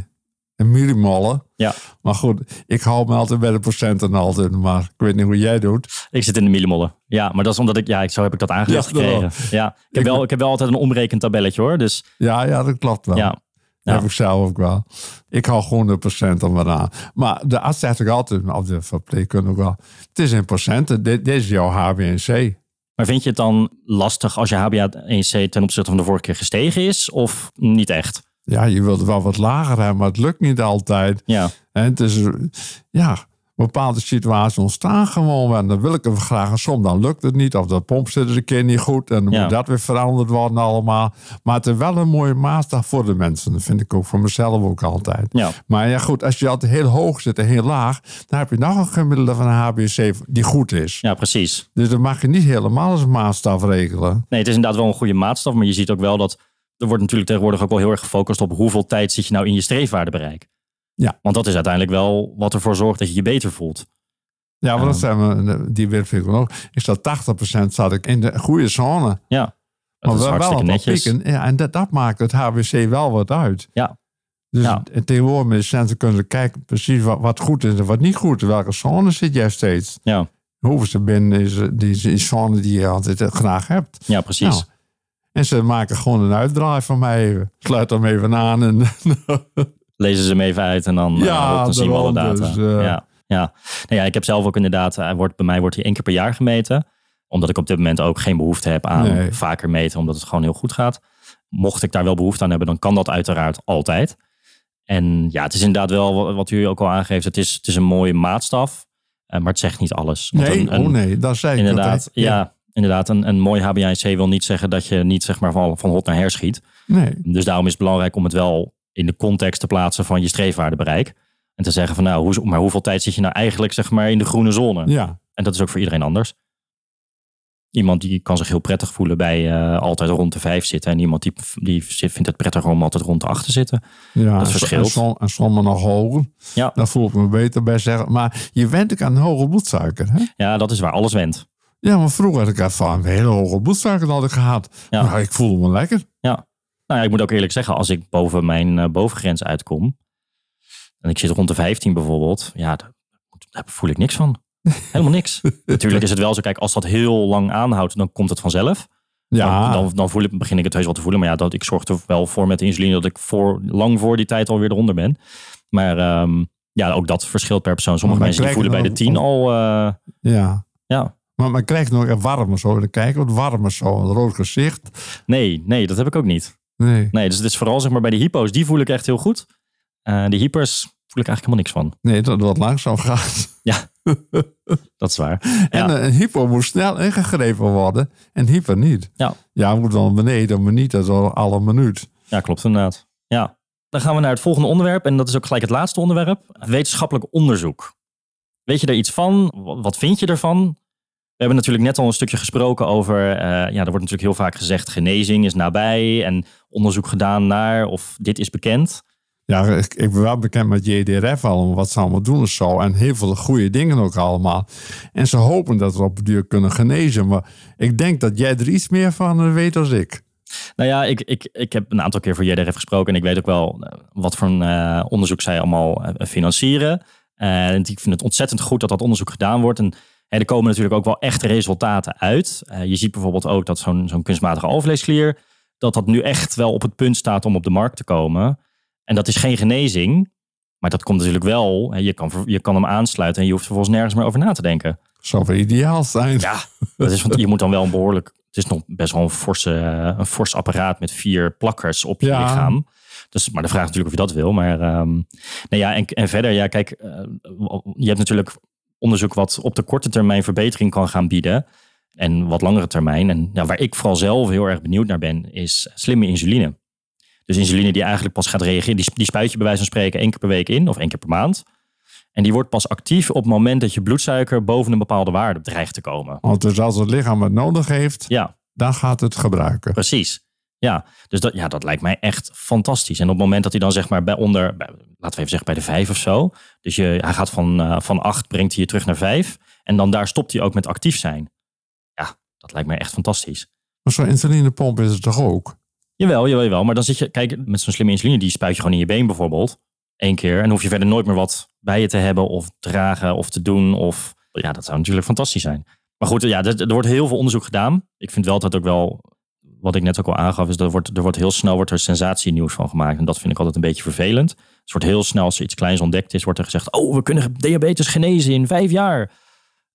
in millimollen. Ja. Maar goed, ik hou me altijd bij de procenten altijd. Maar ik weet niet hoe jij doet. Ik zit in de millimollen. Ja, maar dat is omdat ik, ja, zo heb ik dat aangeleerd Ja, gekregen. Ja, ik heb, Ik- wel, ik heb wel altijd een omrekentabelletje hoor. Dus Ja, ja, dat klopt wel. ja, Ja. heb ik zelf ook wel. Ik hou gewoon de procenten maar aan. Maar de arts zegt ook altijd, of de verpleegkundige ook wel. Het is in procenten. Dit, dit is jouw HbA1c. Maar vind je het dan lastig als je HbA1c ten opzichte van de vorige keer gestegen is? Of niet echt? Ja, je wilt wel wat lager hebben, maar het lukt niet altijd. Ja, En het is, ja, bepaalde situaties ontstaan gewoon. En dan wil ik het graag. En soms dan lukt het niet. Of de pomp zit er een keer niet goed. En dan Ja. moet dat weer veranderd worden allemaal. Maar het is wel een mooie maatstaf voor de mensen. Dat vind ik ook voor mezelf ook altijd. ja. Maar ja, goed, als je altijd heel hoog zit en heel laag, dan heb je nog een gemiddelde van een HBC die goed is. ja precies. Dus dan mag je niet helemaal als maatstaf regelen. Nee, het is inderdaad wel een goede maatstaf. Maar je ziet ook wel dat er wordt natuurlijk tegenwoordig ook wel heel erg gefocust op hoeveel tijd zit je nou in je streefwaardebereik. Ja. Want dat is uiteindelijk wel wat ervoor zorgt dat je je beter voelt. Ja, maar Ja. dat zijn we, die ik ook. Ik zat 80% zat ik in de goede zone. Ja, dat Maar is wel, netjes. pieken. Ja, en dat, dat maakt het HBC wel wat uit. Ja. Dus Ja. tegenwoordig met de kunnen ze kijken precies wat, wat goed is en wat niet goed is. Welke zone zit jij steeds? Ja, Hoeven ze binnen is die, zone die je altijd graag hebt. ja precies. Nou, en ze maken gewoon een uitdraai van mij even. Sluit hem even aan. En, lezen ze hem even uit en dan, Ja, ja, dan zien we alle data. dus, eh. ja, ja. Nou ja, ik heb zelf ook inderdaad, hij wordt, bij mij wordt hij één keer per jaar gemeten. Omdat ik op dit moment ook geen behoefte heb aan Nee. vaker meten, omdat het gewoon heel goed gaat. Mocht ik daar wel behoefte aan hebben, dan kan dat uiteraard altijd. En ja, het is inderdaad wel wat- u ook al aangeeft. Het is, het is een mooie maatstaf, eh, maar het zegt niet alles. Want nee, een- een- oh nee, dat zei ik. Inderdaad, ja. inderdaad. Een, een mooi HbA1c wil niet zeggen dat je niet zeg maar, van, van hot naar her schiet. Nee, Dus daarom is het belangrijk om het wel in de context te plaatsen van je streefwaardebereik. En te zeggen van nou, hoe, maar hoeveel tijd zit je nou eigenlijk zeg maar in de groene zone? ja. En dat is ook voor iedereen anders. Iemand die kan zich heel prettig voelen bij eh, altijd rond de vijf zitten. En iemand die, die vindt het prettiger om altijd rond de acht te zitten. Ja, Dat en- verschilt. En, en sommigen nog hoger. Ja. Daar voel ik me beter bij zeggen. Maar je went ook aan hoge bloedsuiker. Hè? Ja, dat is waar alles went. Ja, maar vroeger had ik ervan een hele hoge bloedsuiker had ik gehad. Ja. Maar ik voelde me lekker. Nou ja, ik moet ook eerlijk zeggen, als ik boven mijn eh, bovengrens uitkom. En ik zit rond de 15 bijvoorbeeld. Ja, daar, daar voel ik niks van. Helemaal niks. Natuurlijk is het wel zo, kijk, als dat heel lang aanhoudt, dan komt het vanzelf. Ja, Dan, dan, voel ik, begin ik het heus wel te voelen. Maar ja, dat, ik zorg er wel voor met de insuline dat ik voor, lang voor die tijd alweer eronder ben. Maar ehm, ja, ook dat verschilt per persoon. Sommige Maar mensen die voelen bij de 10 al. eh, ja. ja, Maar, maar krijg je nog even warmer zo. Dan kijk wat warmer zo. Een rood gezicht. nee, nee, dat heb ik ook niet. Nee, Nee, dus het is vooral zeg maar bij de hypo's, die voel ik echt heel goed. Eh de hypers voel ik eigenlijk helemaal niks van. nee dat wat langzaam gaat. Dat is waar. En Ja. een hypo moet snel ingegrepen worden. En hyper niet. Ja. Ja, moet wel beneden, maar niet dat al alle minuut. Ja, klopt inderdaad. Ja. Dan gaan we naar het volgende onderwerp. En dat is ook gelijk het laatste onderwerp. Wetenschappelijk onderzoek. Weet je er iets van? Wa- Wat vind je ervan? We hebben natuurlijk net al een stukje gesproken over... eh, ja, er wordt natuurlijk heel vaak gezegd... genezing is nabij en onderzoek gedaan naar... of dit is bekend. Ja, ik, ik ben wel bekend met JDRF al, wat ze allemaal doen en zo. En heel veel goede dingen ook allemaal. En ze hopen dat we op de duur kunnen genezen. Maar ik denk dat jij er iets meer van eh, weet als ik. Nou ja, ik, ik, ik heb een aantal keer voor JDRF gesproken en ik weet ook wel eh, wat voor een onderzoek zij allemaal financieren. En ik vind het ontzettend goed dat dat onderzoek gedaan wordt. En hè, er komen natuurlijk ook wel echte resultaten uit. Eh, je ziet bijvoorbeeld ook dat zo'n zo'n kunstmatige alvleesklier, dat dat nu echt wel op het punt staat om op de markt te komen. En dat is geen genezing, maar dat komt natuurlijk wel. hè, Je kan, je kan hem aansluiten en je hoeft vervolgens nergens meer over na te denken. Zou wel ideaal zijn. Ja, dat is, want je moet dan wel een behoorlijk. Het is nog best wel een, forse, een fors apparaat met vier plakkers op je Ja. lichaam. Dus, maar de vraag is natuurlijk of je dat wil. Maar ehm, nou ja, en, en verder, ja, kijk, eh, je hebt natuurlijk onderzoek wat op de korte termijn verbetering kan gaan bieden. En wat langere termijn. En ja, waar ik vooral zelf heel erg benieuwd naar ben, is slimme insuline. Dus insuline die eigenlijk pas gaat reageren, die, die spuit je bij wijze van spreken één keer per week in of één keer per maand. En die wordt pas actief op het moment dat je bloedsuiker boven een bepaalde waarde dreigt te komen. Want dus als het lichaam het nodig heeft, Ja, dan gaat het gebruiken. precies. Ja, dus dat, ja, dat lijkt mij echt fantastisch. En op het moment dat hij dan zeg maar bij onder, bij, laten we even zeggen bij de vijf of zo. Dus je, hij gaat van, eh, van acht, brengt hij je terug naar vijf. En dan daar stopt hij ook met actief zijn. Ja, dat lijkt mij echt fantastisch. Maar zo'n insulinepomp is het toch ook? Jawel, jawel, jawel. Maar dan zit je, kijk, met zo'n slimme insuline, die spuit je gewoon in je been bijvoorbeeld. Eén keer. En dan hoef je verder nooit meer wat bij je te hebben of dragen of te doen. Of, ja, dat zou natuurlijk fantastisch zijn. Maar goed, ja, er, er wordt heel veel onderzoek gedaan. Ik vind wel dat ook wel, wat ik net ook al aangaf, is dat er wordt, er wordt heel snel wordt er sensatienieuws van gemaakt. En dat vind ik altijd een beetje vervelend. Het wordt heel snel, als er iets kleins ontdekt is, wordt er gezegd, oh, we kunnen diabetes genezen in vijf jaar.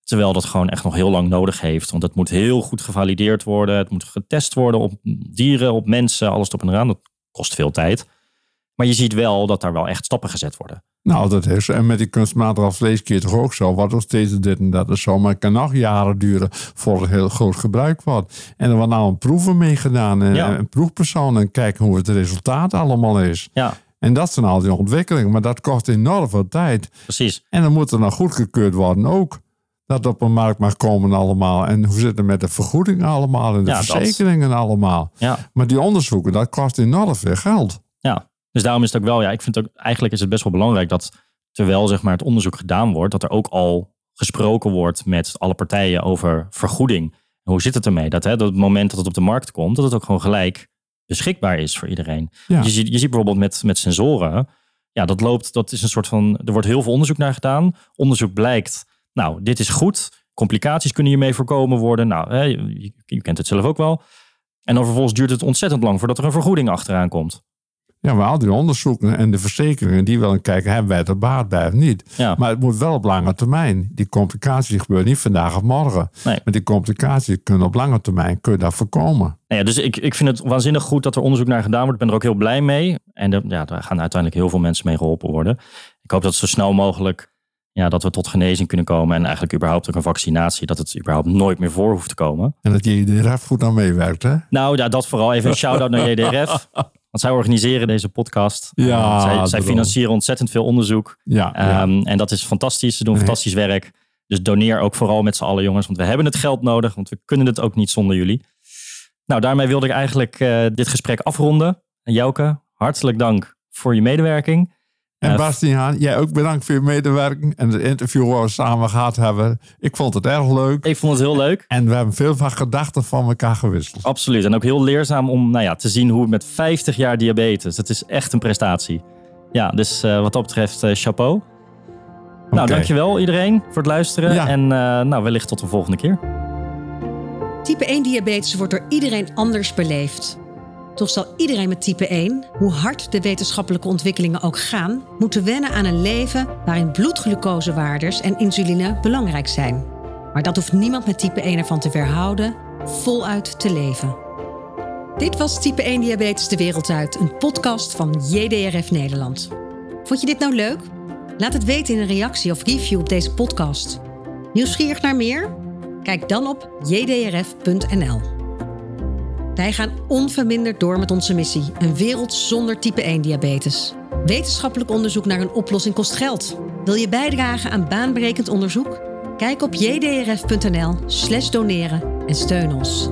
Terwijl dat gewoon echt nog heel lang nodig heeft. Want het moet heel goed gevalideerd worden. Het moet getest worden op dieren, op mensen, alles op en eraan. Dat kost veel tijd. Maar je ziet wel dat daar wel echt stappen gezet worden. Nou, dat is. En met die kunstmatige vleeskeer toch ook zo. Wat nog steeds dit en dat is zo. Maar het kan nog jaren duren voor het heel groot gebruik wordt. En er wordt nou een proeven mee gedaan. En Ja. een proefpersoon. En kijken hoe het resultaat allemaal is. Ja, En dat zijn al die ontwikkelingen. Maar dat kost enorm veel tijd. precies. En dan moet er nog goedgekeurd worden ook. Dat op een markt mag komen allemaal. En hoe zit het met de vergoeding allemaal. En de Ja, dat. verzekeringen allemaal. Ja, Maar die onderzoeken, dat kost enorm veel geld. Dus daarom is het ook wel, ja, ik vind ook, eigenlijk is het best wel belangrijk dat terwijl zeg maar het onderzoek gedaan wordt, dat er ook al gesproken wordt met alle partijen over vergoeding. En hoe zit het ermee? Dat, hè, dat het moment dat het op de markt komt, dat het ook gewoon gelijk beschikbaar is voor iedereen. Ja. Je, ziet, je ziet bijvoorbeeld met, met sensoren, ja, dat loopt, dat is een soort van, er wordt heel veel onderzoek naar gedaan. Onderzoek blijkt, nou, dit is goed. Complicaties kunnen hiermee voorkomen worden. Nou, hè, je, je kent het zelf ook wel. En dan vervolgens duurt het ontzettend lang voordat er een vergoeding achteraan komt. Ja, maar al die onderzoeken en de verzekeringen, die willen kijken, hebben wij er baat bij of niet? Ja. Maar het moet wel op lange termijn. Die complicaties gebeuren niet vandaag of morgen. Nee. Maar die complicaties kunnen op lange termijn kun je dat voorkomen. Nou ja, dus ik, ik vind het waanzinnig goed dat er onderzoek naar gedaan wordt. Ik ben er ook heel blij mee. En ja, daar gaan uiteindelijk heel veel mensen mee geholpen worden. Ik hoop dat zo snel mogelijk ja, dat we tot genezing kunnen komen. En eigenlijk überhaupt ook een vaccinatie. Dat het überhaupt nooit meer voor hoeft te komen. En dat je er goed aan meewerkt, hè? Nou, ja, dat vooral even een shout-out naar JDRF. Want zij organiseren deze podcast. Ja, Eh, zij, zij financieren ontzettend veel onderzoek. Ja, ja. Ehm, En dat is fantastisch. Ze doen fantastisch werk. Dus doneer ook vooral met z'n allen, jongens. Want we hebben het geld nodig. Want we kunnen het ook niet zonder jullie. Nou, daarmee wilde ik eigenlijk eh, dit gesprek afronden. En Jouke, hartelijk dank voor je medewerking. En Bastiaan, jij ook bedankt voor je medewerking en het interview waar we samen gehad hebben. Ik vond het erg leuk. Ik vond het heel leuk. En we hebben veel van gedachten van elkaar gewisseld. Absoluut. En ook heel leerzaam om nou ja, te zien hoe met 50 jaar diabetes. Dat is echt een prestatie. Ja, dus eh, wat dat betreft eh, chapeau. Nou, dankjewel iedereen voor het luisteren. Ja. En eh, nou, wellicht tot de volgende keer. Type 1 diabetes wordt door iedereen anders beleefd. Toch zal iedereen met type 1, hoe hard de wetenschappelijke ontwikkelingen ook gaan, moeten wennen aan een leven waarin bloedglucosewaardes en insuline belangrijk zijn. Maar dat hoeft niemand met type 1 ervan te weerhouden voluit te leven. Dit was Type 1 Diabetes de Wereld Uit, een podcast van JDRF Nederland. Vond je dit nou leuk? Laat het weten in een reactie of review op deze podcast. Nieuwsgierig naar meer? Kijk dan op jdrf.nl. Wij gaan onverminderd door met onze missie: een wereld zonder type 1 diabetes. Wetenschappelijk onderzoek naar een oplossing kost geld. Wil je bijdragen aan baanbrekend onderzoek? Kijk op jdrf.nl/doneren en steun ons.